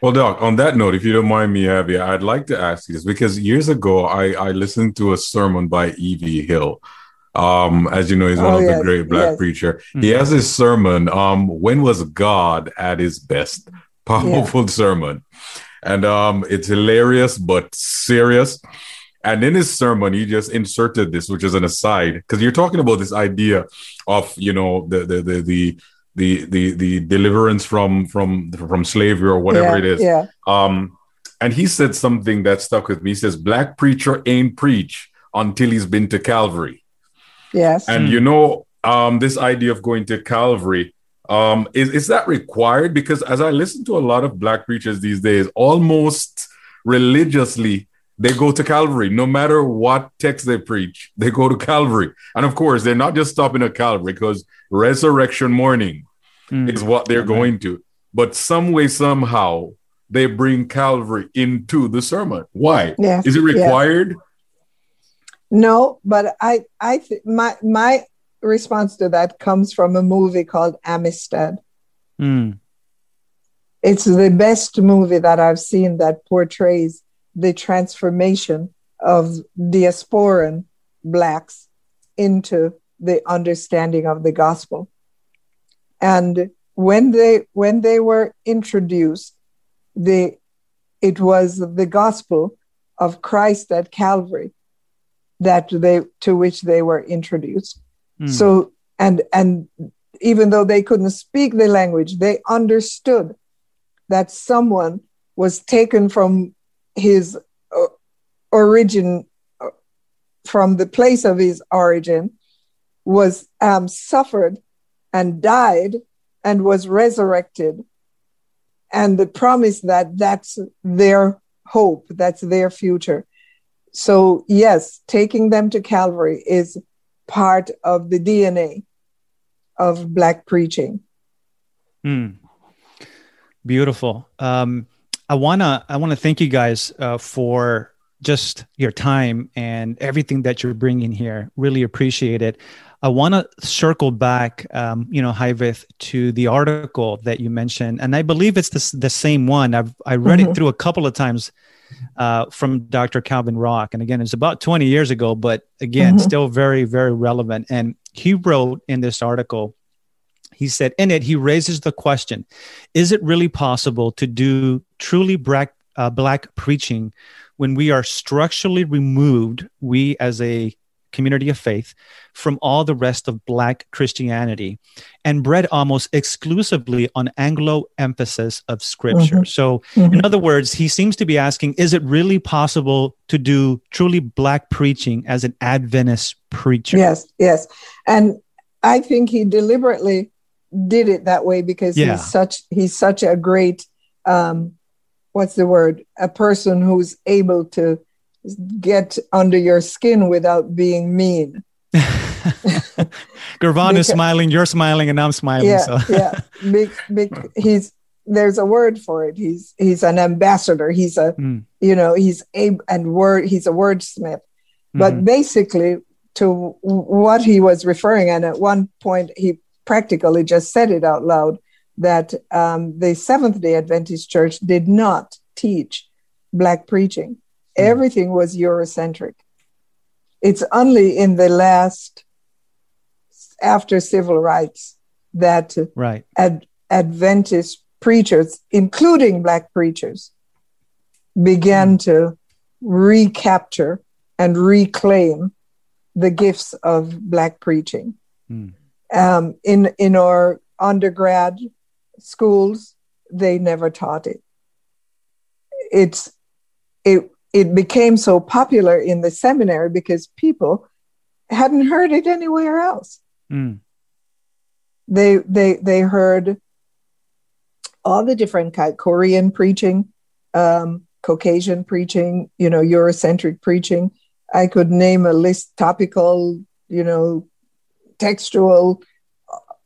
C: well, Doc, on that note, if you don't mind me, Abby, I'd like to ask you this because years ago I, I listened to a sermon by E.V. Hill. Um, as you know, he's one oh, of yes, the great black yes. preacher. Mm-hmm. He has his sermon, um, When Was God at His Best? <laughs> Powerful yeah. sermon. And um, it's hilarious but serious. And in his sermon, he just inserted this, which is an aside, because you're talking about this idea of, you know, the the the the the the, the deliverance from from from slavery or whatever
D: yeah,
C: it is.
D: Yeah.
C: Um, and he said something that stuck with me. He says, "Black preacher ain't preach until he's been to Calvary."
D: Yes.
C: And mm. you know, um, this idea of going to Calvary, um, is is that required? Because as I listen to a lot of black preachers these days, almost religiously they go to Calvary. No matter what text they preach, they go to Calvary. And of course, they're not just stopping at Calvary because resurrection morning mm. is what they're going to. But some way, somehow, they bring Calvary into the sermon. Why?
D: Yeah.
C: Is it required? Yeah.
D: No, but I, I, th- my, my response to that comes from a movie called Amistad.
A: Mm.
D: It's the best movie that I've seen that portrays the transformation of diasporan blacks into the understanding of the gospel and when they when they were introduced the it was the gospel of christ at calvary that they to which they were introduced mm. so and and even though they couldn't speak the language they understood that someone was taken from his uh, origin uh, from the place of his origin was um, suffered and died and was resurrected. And the promise that that's their hope that's their future. So yes taking them to calvary is part of the dna of black preaching.
A: Mm. beautiful. Um, I wanna I wanna thank you guys uh, for just your time and everything that you're bringing here. Really appreciate it. I want to circle back, um, you know, Hyveth, to the article that you mentioned, and I believe it's the, the same one. I've I read mm-hmm. it through a couple of times uh, from Dr. Calvin Rock, and again, it's about 20 years ago, but again, mm-hmm. still very very relevant. And he wrote in this article he said in it, he raises the question Is it really possible to do truly black, uh, black preaching when we are structurally removed, we as a community of faith from all the rest of Black Christianity and bred almost exclusively on Anglo emphasis of scripture. Mm-hmm. So, mm-hmm. in other words, he seems to be asking is it really possible to do truly Black preaching as an Adventist preacher?
D: Yes, yes. And I think he deliberately did it that way because yeah. he's such he's such a great um what's the word a person who's able to get under your skin without being mean <laughs>
A: Gurvan is smiling, you're smiling, and I'm smiling.
D: Yeah,
A: so.
D: yeah. Big, big, he's there's a word for it. He's he's an ambassador. He's a mm. you know he's a and word he's a wordsmith. But mm-hmm. basically, to what he was referring, and at one point he practically just said it out loud that um, the Seventh Day Adventist Church did not teach black preaching. Mm. Everything was Eurocentric it's only in the last after civil rights that
A: right.
D: Ad, Adventist preachers, including black preachers, began mm. to recapture and reclaim the gifts of black preaching. Mm. Um, in in our undergrad schools, they never taught it. It's it it became so popular in the seminary because people hadn't heard it anywhere else. Mm. They they they heard all the different kind Korean preaching, um, Caucasian preaching, you know, Eurocentric preaching. I could name a list topical, you know, textual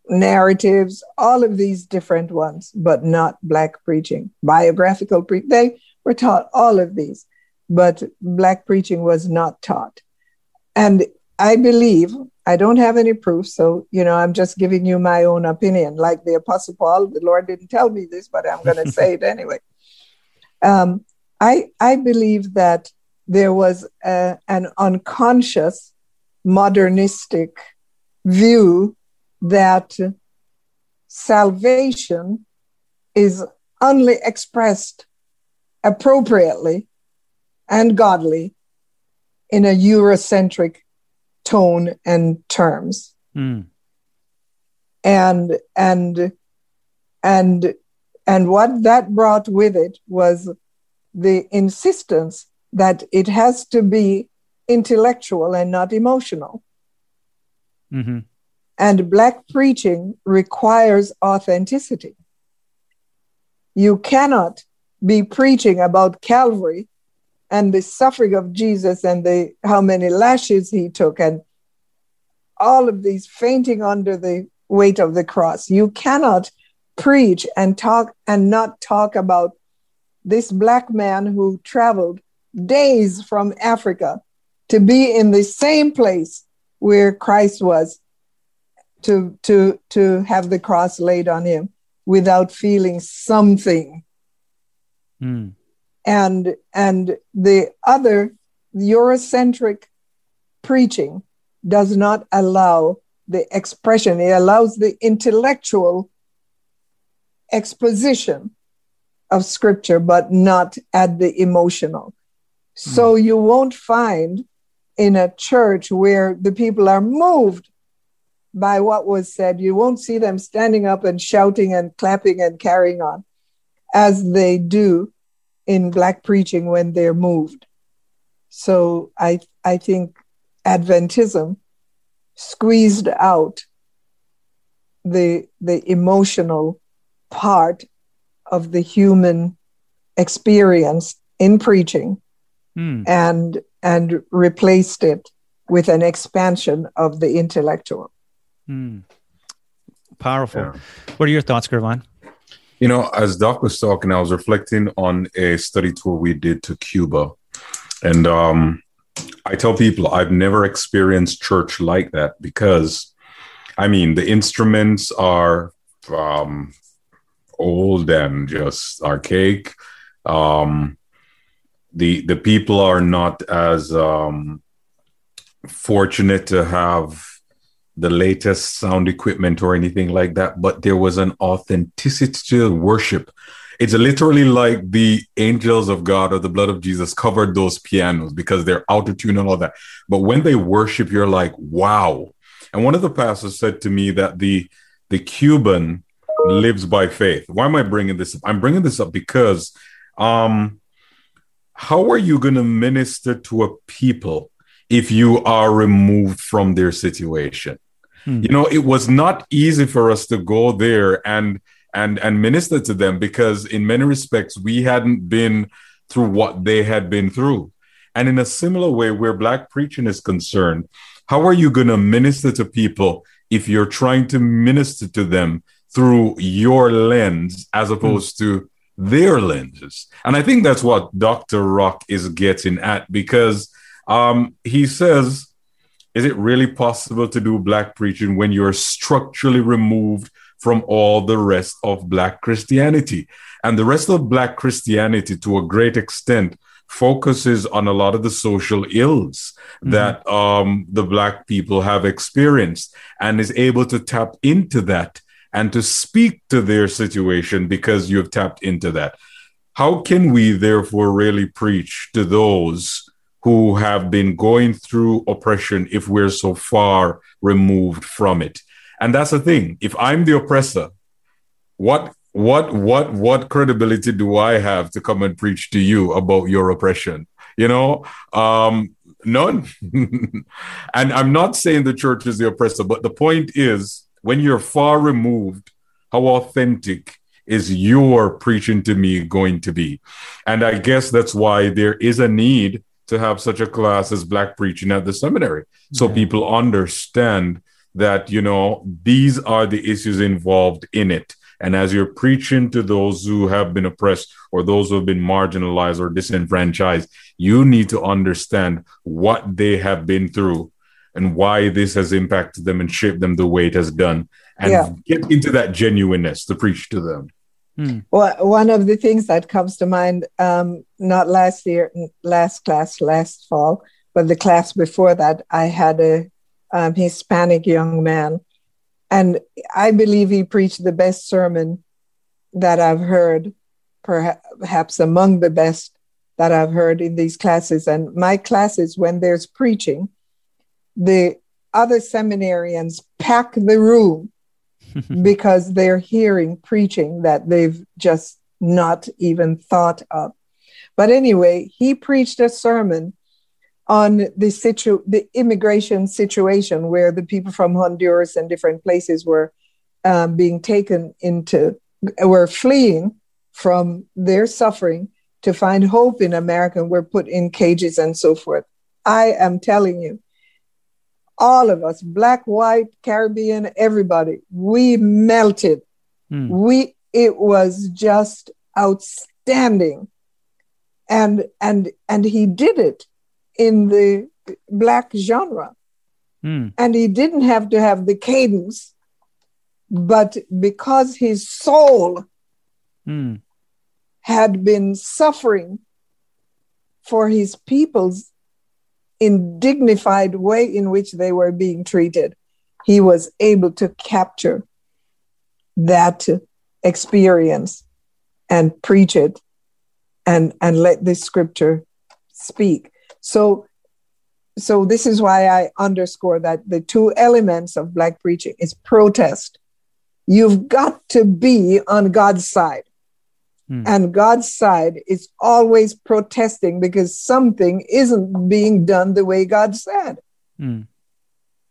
D: narratives, all of these different ones, but not black preaching, biographical pre- they were taught all of these but black preaching was not taught. And I believe, I don't have any proof, so you know, I'm just giving you my own opinion. Like the Apostle Paul, the Lord didn't tell me this, but I'm going to say it anyway. <laughs> Um, I I believe that there was a, an unconscious modernistic view that salvation is only expressed appropriately and godly in a Eurocentric tone and terms. Mm. And and and and what that brought with it was the insistence that it has to be intellectual and not emotional. Mm-hmm. And Black preaching requires authenticity. You cannot be preaching about Calvary and the suffering of Jesus and the how many lashes he took and all of these fainting under the weight of the cross. You cannot preach and talk and not talk about this black man who traveled days from Africa to be in the same place where Christ was to to to have the cross laid on him without feeling something. Mm and and the other eurocentric preaching does not allow the expression it allows the intellectual exposition of scripture but not at the emotional so hmm. you won't find in a church where the people are moved by what was said you won't see them standing up and shouting and clapping and carrying on as they do in black preaching when they're moved. So I I think Adventism squeezed out the the emotional part of the human experience in preaching mm. and and replaced it with an expansion of the intellectual. Mm.
A: Powerful. Yeah. What are your thoughts, Gurvan?
C: You know, as Doc was talking, I was reflecting on a study tour we did to Cuba. And um, I tell people I've never experienced church like that because, I mean, the instruments are um, old and just archaic. Um, the the people are not as um, fortunate to have the latest sound equipment or anything like that, but there was an authenticity to worship. It's literally like the angels of God or the blood of Jesus covered those pianos because they're out of tune and all that. But when they worship, you're like, wow. And one of the pastors said to me that the the Cuban lives by faith. Why am I bringing this up? I'm bringing this up because um, how are you going to minister to a people if you are removed from their situation? Hmm. You know, it was not easy for us to go there and and and minister to them because in many respects we hadn't been through what they had been through. And in a similar way, where black preaching is concerned, how are you going to minister to people if you're trying to minister to them through your lens as opposed mm. to their lenses? And I think that's what Dr. Rock is getting at because um, he says, is it really possible to do black preaching when you're structurally removed from all the rest of Black Christianity. And the rest of Black Christianity, to a great extent, focuses on a lot of the social ills mm-hmm. that um, the Black people have experienced and is able to tap into that and to speak to their situation because you have tapped into that. How can we therefore really preach to those who have been going through oppression if we're so far removed from it? And that's the thing. If I'm the oppressor, what what what what credibility do I have to come and preach to you about your oppression? You know, um, none. <laughs> and I'm not saying the church is the oppressor, but the point is when you're far removed, how authentic is your preaching to me going to be? And I guess that's why there is a need to have such a class as Black preaching at the seminary. So yeah. people understand that, you know, these are the issues involved in it. And as you're preaching to those who have been oppressed or those who have been marginalized or disenfranchised, you need to understand what they have been through and why this has impacted them and shaped them the way it has done and yeah. get into that genuineness to preach to them.
D: Hmm. Well, one of the things that comes to mind, um, not last year, last class, last fall, but the class before that, I had a um, Hispanic young man. And I believe he preached the best sermon that I've heard, perhaps among the best that I've heard in these classes. And my classes, when there's preaching, the other seminarians pack the room <laughs> because they're hearing preaching that they've just not even thought of. But anyway, he preached a sermon on the situ the immigration situation where the people from Honduras and different places were um, being taken into were fleeing from their suffering to find hope in America and were put in cages and so forth. I am telling you, all of us, black, white, Caribbean, everybody, we melted. Mm. We it was just outstanding. And and and he did it in the black genre. Mm. And he didn't have to have the cadence, but because his soul mm. had been suffering for his people's indignified way in which they were being treated, he was able to capture that experience and preach it and, and let the scripture speak. So, so this is why I underscore that the two elements of black preaching is protest. You've got to be on God's side. Hmm. And God's side is always protesting because something isn't being done the way God said. Hmm.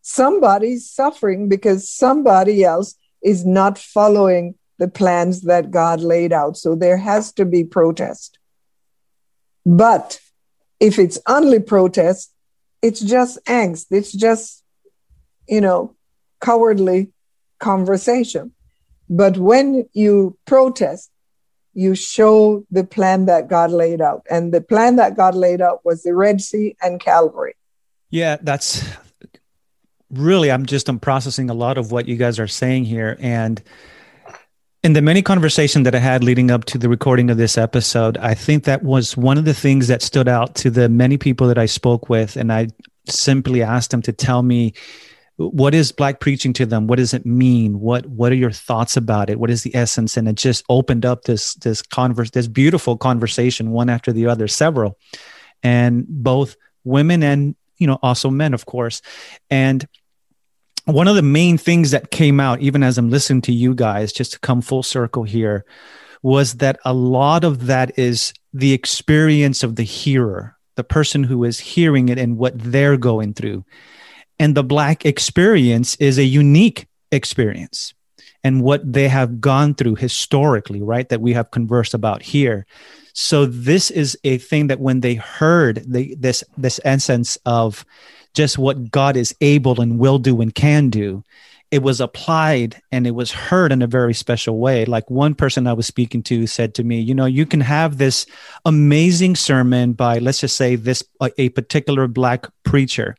D: Somebody's suffering because somebody else is not following the plans that God laid out. So there has to be protest. But if it's only protest, it's just angst. It's just, you know, cowardly conversation. But when you protest, you show the plan that God laid out. And the plan that God laid out was the Red Sea and Calvary.
A: Yeah, that's really, I'm just, I'm processing a lot of what you guys are saying here. And in the many conversations that I had leading up to the recording of this episode, I think that was one of the things that stood out to the many people that I spoke with. And I simply asked them to tell me what is black preaching to them? What does it mean? What what are your thoughts about it? What is the essence? And it just opened up this this converse this beautiful conversation one after the other several. And both women and you know also men of course. And one of the main things that came out even as i'm listening to you guys just to come full circle here was that a lot of that is the experience of the hearer the person who is hearing it and what they're going through and the Black experience is a unique experience and what they have gone through historically, right? That we have conversed about here. So this is a thing that when they heard the, this this essence of just what God is able and will do and can do, it was applied and it was heard in a very special way. Like one person I was speaking to said to me, you know, you can have this amazing sermon by let's just say this a particular black preacher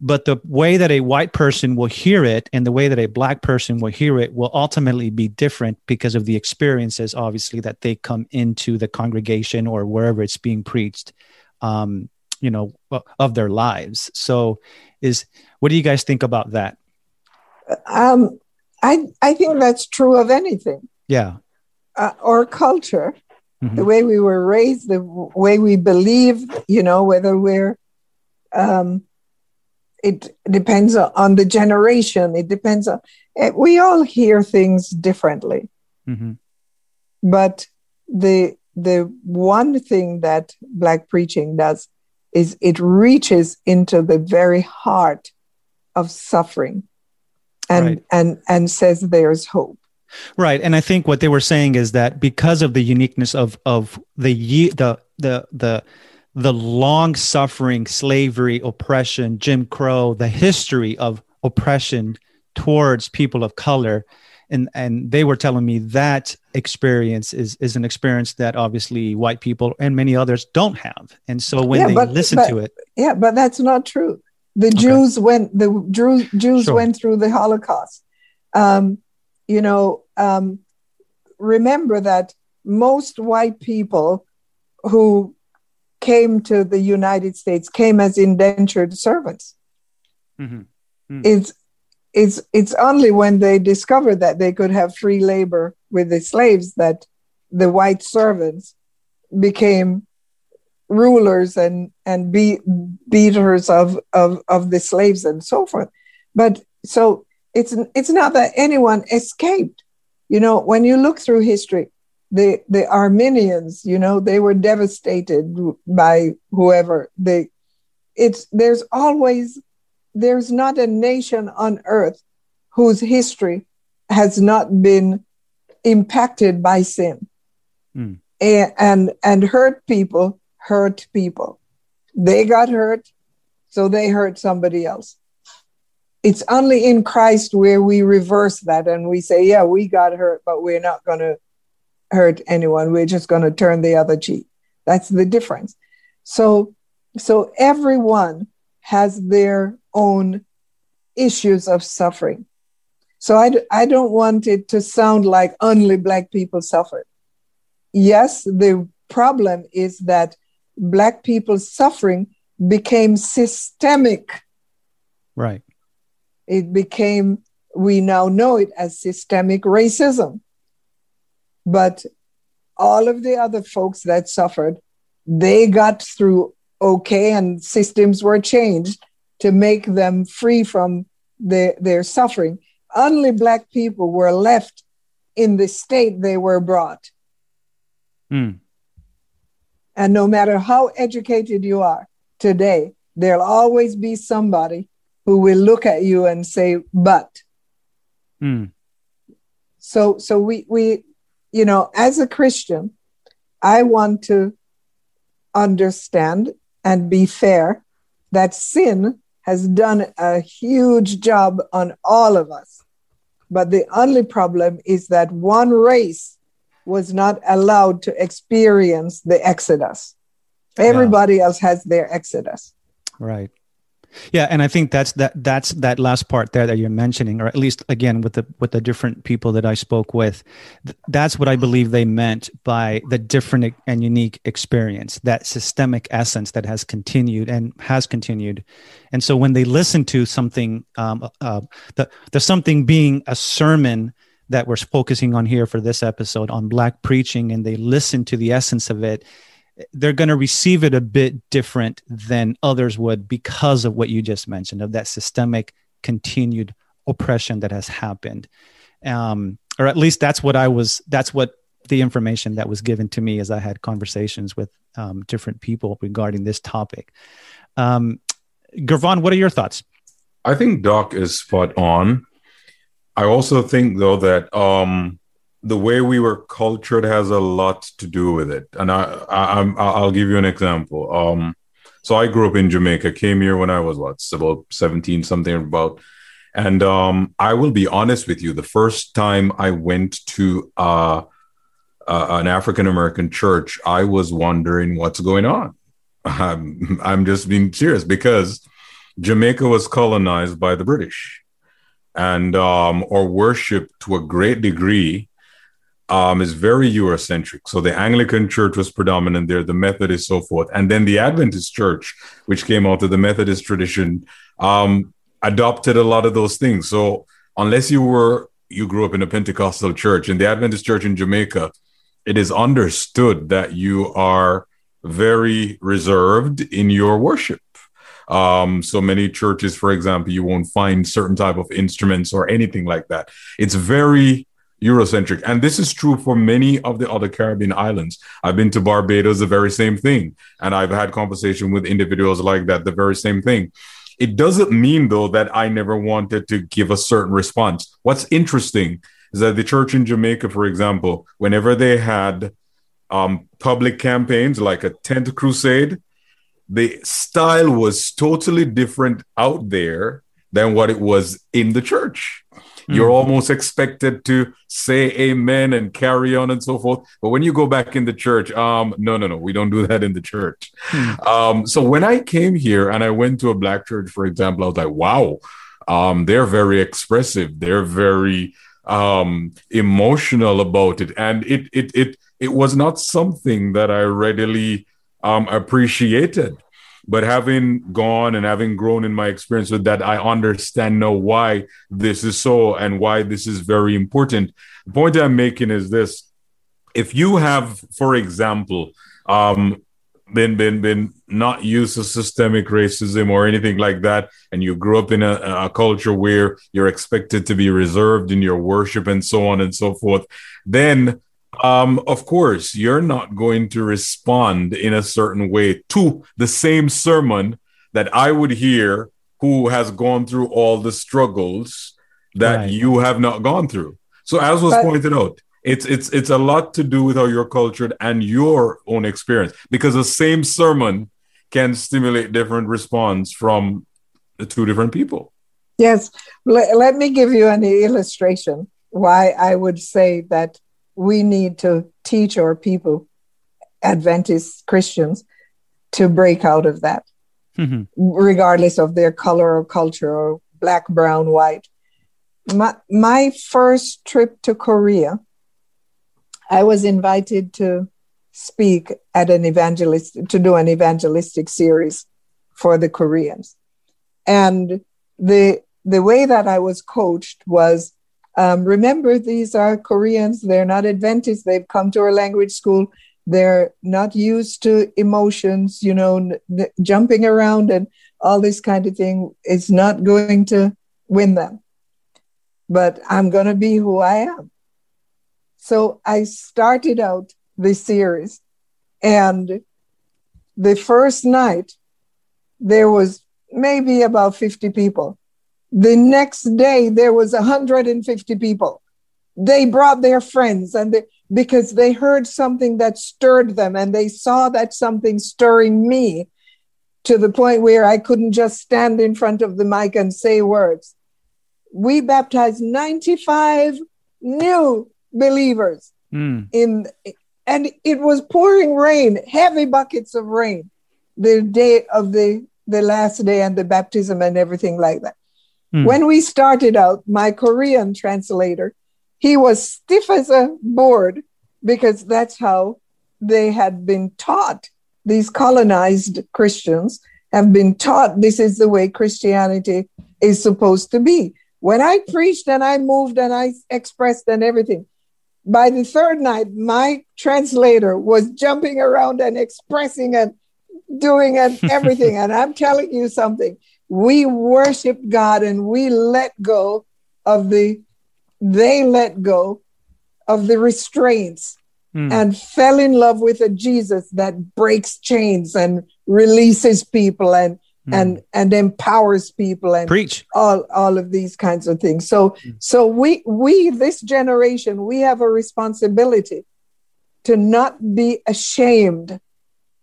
A: but the way that a white person will hear it and the way that a black person will hear it will ultimately be different because of the experiences obviously that they come into the congregation or wherever it's being preached um, you know of their lives. So is what do you guys think about that?
D: Um, i i think that's true of anything.
A: Yeah.
D: Uh, or culture. Mm-hmm. the way we were raised the way we believe you know whether we're um, it depends on the generation. It depends on, eh, we all hear things differently. Mm-hmm. But the, the one thing that Black preaching does is it reaches into the very heart of suffering and, right. and, and says there's hope.
A: Right, and I think what they were saying is that because of the uniqueness of of the the the the the long suffering slavery, oppression, Jim Crow, the history of oppression towards people of color. And, and they were telling me that experience is, is an experience that obviously white people and many others don't have. And so when yeah, they but, listen
D: but,
A: to it.
D: Yeah, but that's not true. The okay. Jews went, the Jews, Jews sure. went through the Holocaust. Um, you know, um, remember that most white people who came to the United States came as indentured servants. Mm-hmm. Mm-hmm. It's it's it's only when they discovered that they could have free labor with the slaves that the white servants became rulers and and be, beaters of, of of the slaves and so forth. But so it's it's not that anyone escaped. You know, when you look through history, the the Armenians, you know, they were devastated by whoever they. It's there's always there's not a nation on earth whose history has not been impacted by sin, mm. and, and and hurt people hurt people. They got hurt, so they hurt somebody else. It's only in Christ where we reverse that and we say, yeah, we got hurt, but we're not going to hurt anyone. We're just going to turn the other cheek. That's the difference. So, so everyone has their own issues of suffering. So I, I don't want it to sound like only Black people suffer. Yes, the problem is that Black people's suffering became systemic.
A: Right.
D: It became, we now know it as systemic racism. But all of the other folks that suffered, they got through okay, and systems were changed to make them free from their, their suffering. Only Black people were left in the state they were brought. Mm. And no matter how educated you are today, there'll always be somebody who will look at you and say, but. Mm. So, so we, we, you know, as a Christian, I want to understand and be fair that sin has done a huge job on all of us. But the only problem is that one race was not allowed to experience the Exodus. Everybody yeah. else has their Exodus.
A: Right. Yeah, and I think that's that that's that last part there that you're mentioning, or at least again with the with the different people that I spoke with, that's what I believe they meant by the different and unique experience, that systemic essence that has continued and has continued, and so when they listen to something, um, uh, the the something being a sermon that we're focusing on here for this episode on black preaching, and they listen to the essence of it they're going to receive it a bit different than others would because of what you just mentioned of that systemic continued oppression that has happened. Um, or at least that's what i was that's what the information that was given to me as i had conversations with um, different people regarding this topic. Um, Gervon, what are your thoughts?
C: I think doc is spot on. I also think though that um, the way we were cultured has a lot to do with it. And I, I I'll give you an example. Um, so I grew up in Jamaica, came here when I was what, about 17, something about. And um, I will be honest with you, the first time I went to uh, uh, an African American church, I was wondering what's going on. <laughs> I'm, I'm just being serious because Jamaica was colonized by the British and um, or worshipped to a great degree um, is very Eurocentric. So the Anglican Church was predominant there, the Methodist, so forth, and then the Adventist Church, which came out of the Methodist tradition, um, adopted a lot of those things. So unless you were you grew up in a Pentecostal church in the Adventist Church in Jamaica, it is understood that you are very reserved in your worship. Um, so many churches, for example, you won't find certain type of instruments or anything like that. It's very Eurocentric. And this is true for many of the other Caribbean islands. I've been to Barbados, the very same thing. And I've had conversation with individuals like that, the very same thing. It doesn't mean, though, that I never wanted to give a certain response. What's interesting is that the church in Jamaica, for example, whenever they had um, public campaigns like a tent crusade, the style was totally different out there than what it was in the church. You're mm. almost expected to say amen and carry on and so forth. But when you go back in the church, um, no, no, no, we don't do that in the church. Mm. Um, so when I came here and I went to a black church, for example, I was like, wow, um, they're very expressive. They're very um, emotional about it, and it it it it was not something that I readily um, appreciated. But having gone and having grown in my experience with that, I understand now why this is so and why this is very important. The point I'm making is this if you have, for example, um, been been been not used to systemic racism or anything like that, and you grew up in a, a, culture where you're expected to be reserved in your worship and so on and so forth, then um, of course, you're not going to respond in a certain way to the same sermon that I would hear who has gone through all the struggles that right. you have not gone through. So, as was but, pointed out, it's it's it's a lot to do with how you're cultured and your own experience because the same sermon can stimulate different response from the two different people.
D: Yes, let, let me give you an illustration why I would say that we need to teach our people, Adventist Christians, to break out of that, mm-hmm. regardless of their color or culture or black, brown, white. My, my first trip to Korea, I was invited to speak at an evangelist, to do an evangelistic series for the Koreans. And the, the way that I was coached was um, remember, these are Koreans. They're not Adventists. They've come to our language school. They're not used to emotions, you know, n- jumping around and all this kind of thing is not going to win them. But I'm going to be who I am. So I started out this series, and the first night, there was maybe about 50 people. The next day, there was 150 people. They brought their friends and they, because they heard something that stirred them and they saw that something stirring me to the point where I couldn't just stand in front of the mic and say words. We baptized 95 new believers mm. in and it was pouring rain, heavy buckets of rain the day of the the last day and the baptism and everything like that. Mm. When we started out, my Korean translator, he was stiff as a board because that's how they had been taught. These colonized Christians have been taught this is the way Christianity is supposed to be. When I preached and I moved and I expressed and everything, by the third night, my translator was jumping around and expressing and doing and <laughs> everything. and I'm telling you something. We worshiped God and we let go of the, they let go of the restraints mm. and fell in love with a Jesus that breaks chains and releases people and mm. and and empowers people and
A: preach
D: all all of these kinds of things. So mm. so we we this generation we have a responsibility to not be ashamed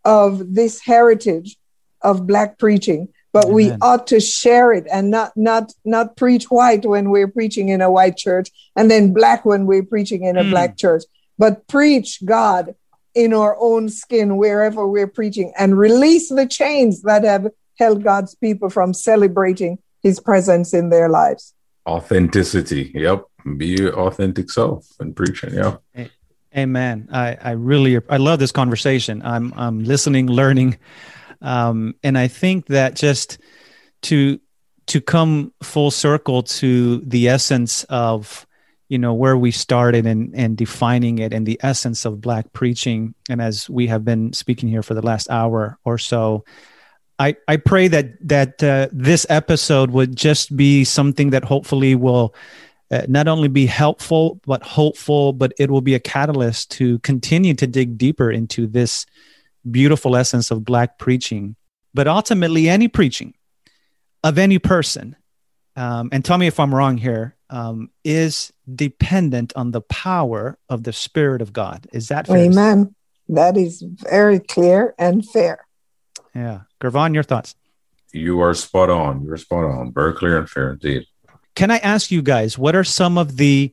D: of this heritage of black preaching but Amen. we ought to share it and not not not preach white when we're preaching in a white church and then black when we're preaching in a mm. black church but preach God in our own skin wherever we're preaching and release the chains that have held God's people from celebrating his presence in their lives.
C: Authenticity. Yep. Be your authentic self and preaching. Yeah.
A: Amen. I, I really I love this conversation. I'm I'm listening, learning. Um, and I think that just to to come full circle to the essence of you know where we started and and defining it and the essence of black preaching. And as we have been speaking here for the last hour or so i i pray that that uh, this episode would just be something that hopefully will uh, not only be helpful but hopeful but it will be a catalyst to continue to dig deeper into this beautiful essence of black preaching but ultimately any preaching of any person um, and tell me if i'm wrong here um, is dependent on the power of the Spirit of God. Is that fair?
D: Amen. That is very clear and fair.
A: Yeah. Gervon, your thoughts?
C: You are spot on. You're spot on. Very clear and fair indeed.
A: Can I ask you guys, what are some of the,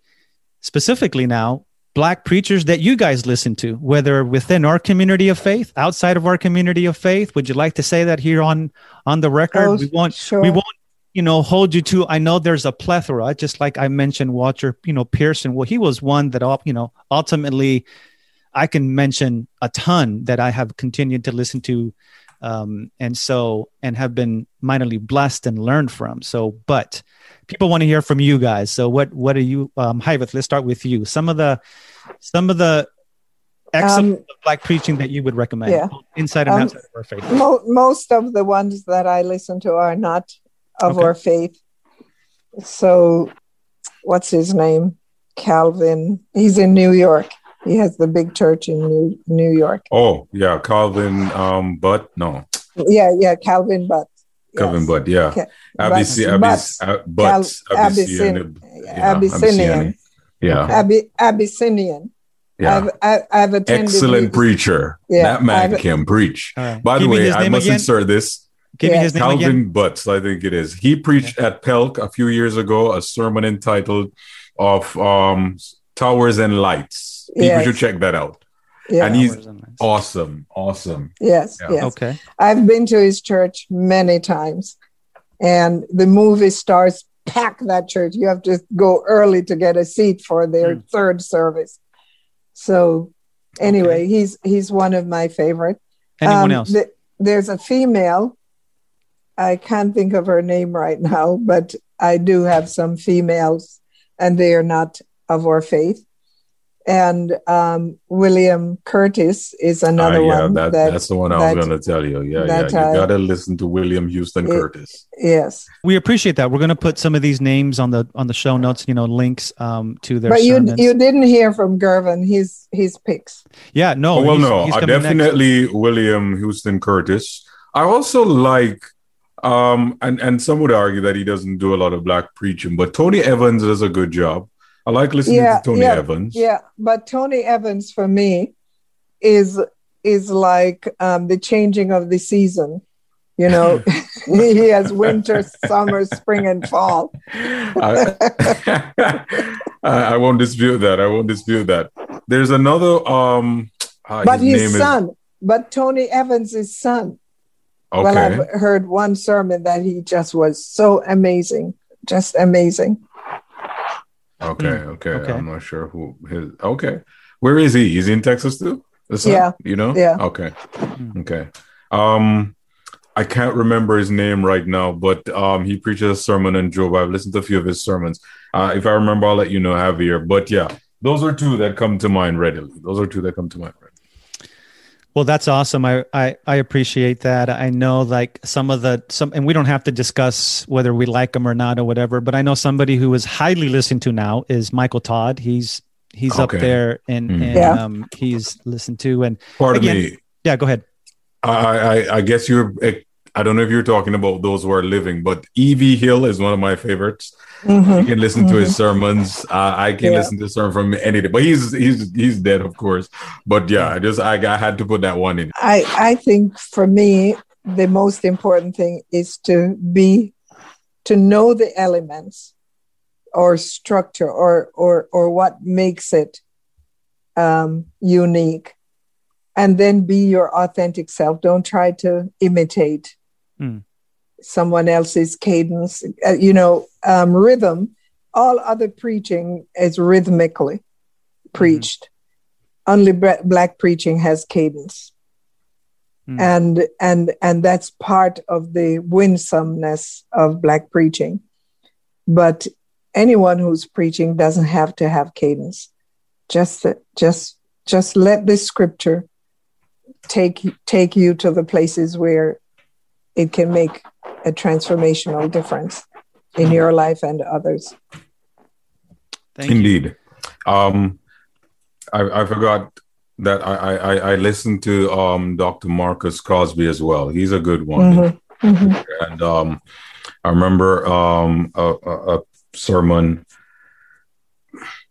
A: specifically now, black preachers that you guys listen to, whether within our community of faith, outside of our community of faith? Would you like to say that here on on the record?
D: Oh, we won't sure.
A: we won't you know hold you to i know there's a plethora just like i mentioned walter you know pearson well he was one that you know ultimately i can mention a ton that i have continued to listen to um, and so and have been mightily blessed and learned from so but people want to hear from you guys so what what are you um Hyveth, let's start with you some of the some of the excellent um, black preaching that you would recommend yeah. inside and um, outside of our faith
D: mo- most of the ones that i listen to are not of okay. our faith. So, what's his name? Calvin. He's in New York. He has the big church in New New York.
C: Oh yeah, Calvin. Um, but no.
D: Yeah, yeah, Calvin Butt.
C: Calvin yes. Butt. Yeah, Ca- Abyssin, Abys, uh, Butts,
D: Abyssinian. Abyssinian.
C: Yeah,
D: Ab- Abyssinian. Yeah. I've, I've, I've attended.
C: Excellent preacher. Yeah, that man I've, can preach. Right. By the way, I must again? insert this.
A: Give yes. me his name
C: Calvin
A: again.
C: Butts, I think it is. He preached yeah. at Pelk a few years ago a sermon entitled "Of um, Towers and Lights." People yes. should check that out. Yeah. And he's awesome, awesome.
D: Yes, yeah. yes. Okay. I've been to his church many times, and the movie stars pack that church. You have to go early to get a seat for their mm. third service. So, anyway, okay. he's he's one of my favorite.
A: Anyone um, else? The,
D: there's a female I can't think of her name right now, but I do have some females, and they are not of our faith. And um, William Curtis is another uh, yeah, one.
C: That, that, that's the one I was going to tell you. Yeah, yeah. You got to listen to William Houston it, Curtis.
D: Yes,
A: we appreciate that. We're going to put some of these names on the on the show notes. You know, links um, to their.
D: But sermons. you you didn't hear from Gervon. His his picks.
A: Yeah, no.
C: Oh, well, he's, no. He's uh, definitely next. William Houston Curtis. I also like um, and and some would argue that he doesn't do a lot of black preaching, but Tony Evans does a good job. I like listening yeah, to Tony
D: yeah,
C: Evans.
D: Yeah, but Tony Evans for me is is like um, the changing of the season. You know, <laughs> <laughs> he has winter, summer, spring, and fall. <laughs>
C: I, I, won't dispute that. I won't dispute that. There's another. um
D: uh, But his, his son. Is... But Tony Evans' son
C: Okay.
D: Well, I've heard one sermon that he just was so amazing, just amazing.
C: Okay, okay. okay. I'm not sure who his. Okay, where is he? Is he in Texas too?
D: Yeah.
C: You know?
D: Yeah.
C: Okay. Hmm. Okay. Um, I can't remember his name right now, but um, he preaches a sermon on Job. I've listened to a few of his sermons. Uh, if I remember, I'll let you know, Javier. But yeah, those are two that come to mind readily. Those are two that come to mind readily.
A: Well, that's awesome. I, I, I appreciate that. I know like some of the some, and we don't have to discuss whether we like them or not or whatever. But I know somebody who is highly listened to now is Michael Todd. He's he's okay. up there and, mm. and yeah. um, he's listened to. And
C: pardon again, me.
A: Yeah, go ahead.
C: I, I I guess you're. I don't know if you're talking about those who are living, but E.V. Hill is one of my favorites. Mm-hmm. You can listen mm-hmm. to his mm-hmm. sermons. Uh, I can yeah. listen to a sermon from any day, but he's he's he's dead, of course. But yeah, I just I, I had to put that one in.
D: I I think for me the most important thing is to be to know the elements or structure or or or what makes it um, unique, and then be your authentic self. Don't try to imitate. Mm someone else's cadence. Uh, you know, um, rhythm. All other preaching is rhythmically preached. Mm-hmm. Only black preaching has cadence, mm-hmm. and and and that's part of the winsomeness of black preaching. But anyone who's preaching doesn't have to have cadence. Just just just let the scripture take take you to the places where it can make a transformational difference in your life and others.
C: Thank Indeed. Um, I, I forgot that I, I, I listened to um, Dr. Marcus Crosby as well. He's a good one. Mm-hmm. Mm-hmm. And um, I remember um, a, a, a, sermon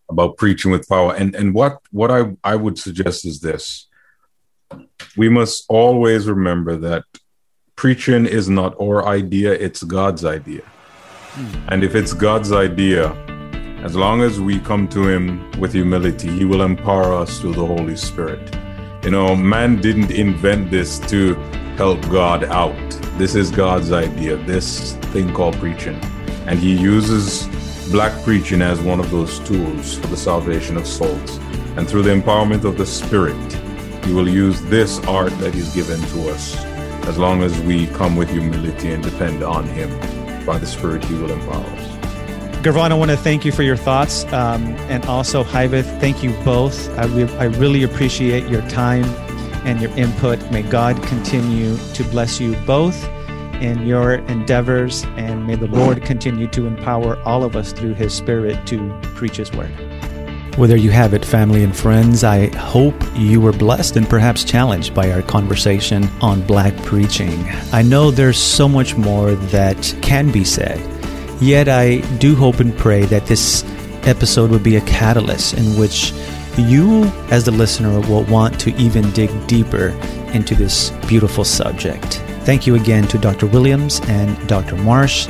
C: about preaching with power. And, and what, what I, I would suggest is this we must always remember that preaching is not our idea, it's God's idea. Hmm. And if it's God's idea, as long as we come to Him with humility, He will empower us through the Holy Spirit. You know, man didn't invent this to help God out. This is God's idea, this thing called preaching. And He uses black preaching as one of those tools for the salvation of souls. And through the empowerment of the Spirit, He will use this art that He's given to us as long as we come with humility and depend on Him. By the Spirit, He will empower us.
A: Gervon, I want to thank you for your thoughts. Um, and also, Hyveth, thank you both. I, re- I really appreciate your time and your input. May God continue to bless you both in your endeavors, and may the Lord continue to empower all of us through His Spirit to preach His word. Well, there you have it, family and friends. I hope you were blessed and perhaps challenged by our conversation on black preaching. I know there's so much more that can be said, yet I do hope and pray that this episode will be a catalyst in which you, as the listener, will want to even dig deeper into this beautiful subject. Thank you again to Dr. Williams and Dr. Marsh,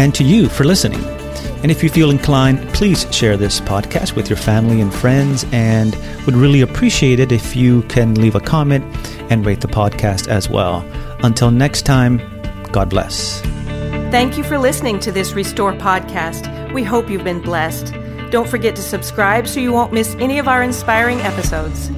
A: and to you for listening. And if you feel inclined, please share this podcast with your family and friends, and would really appreciate it if you can leave a comment and rate the podcast as well. Until next time, God bless.
B: Thank you for listening to this Restore podcast. We hope you've been blessed. Don't forget to subscribe so you won't miss any of our inspiring episodes.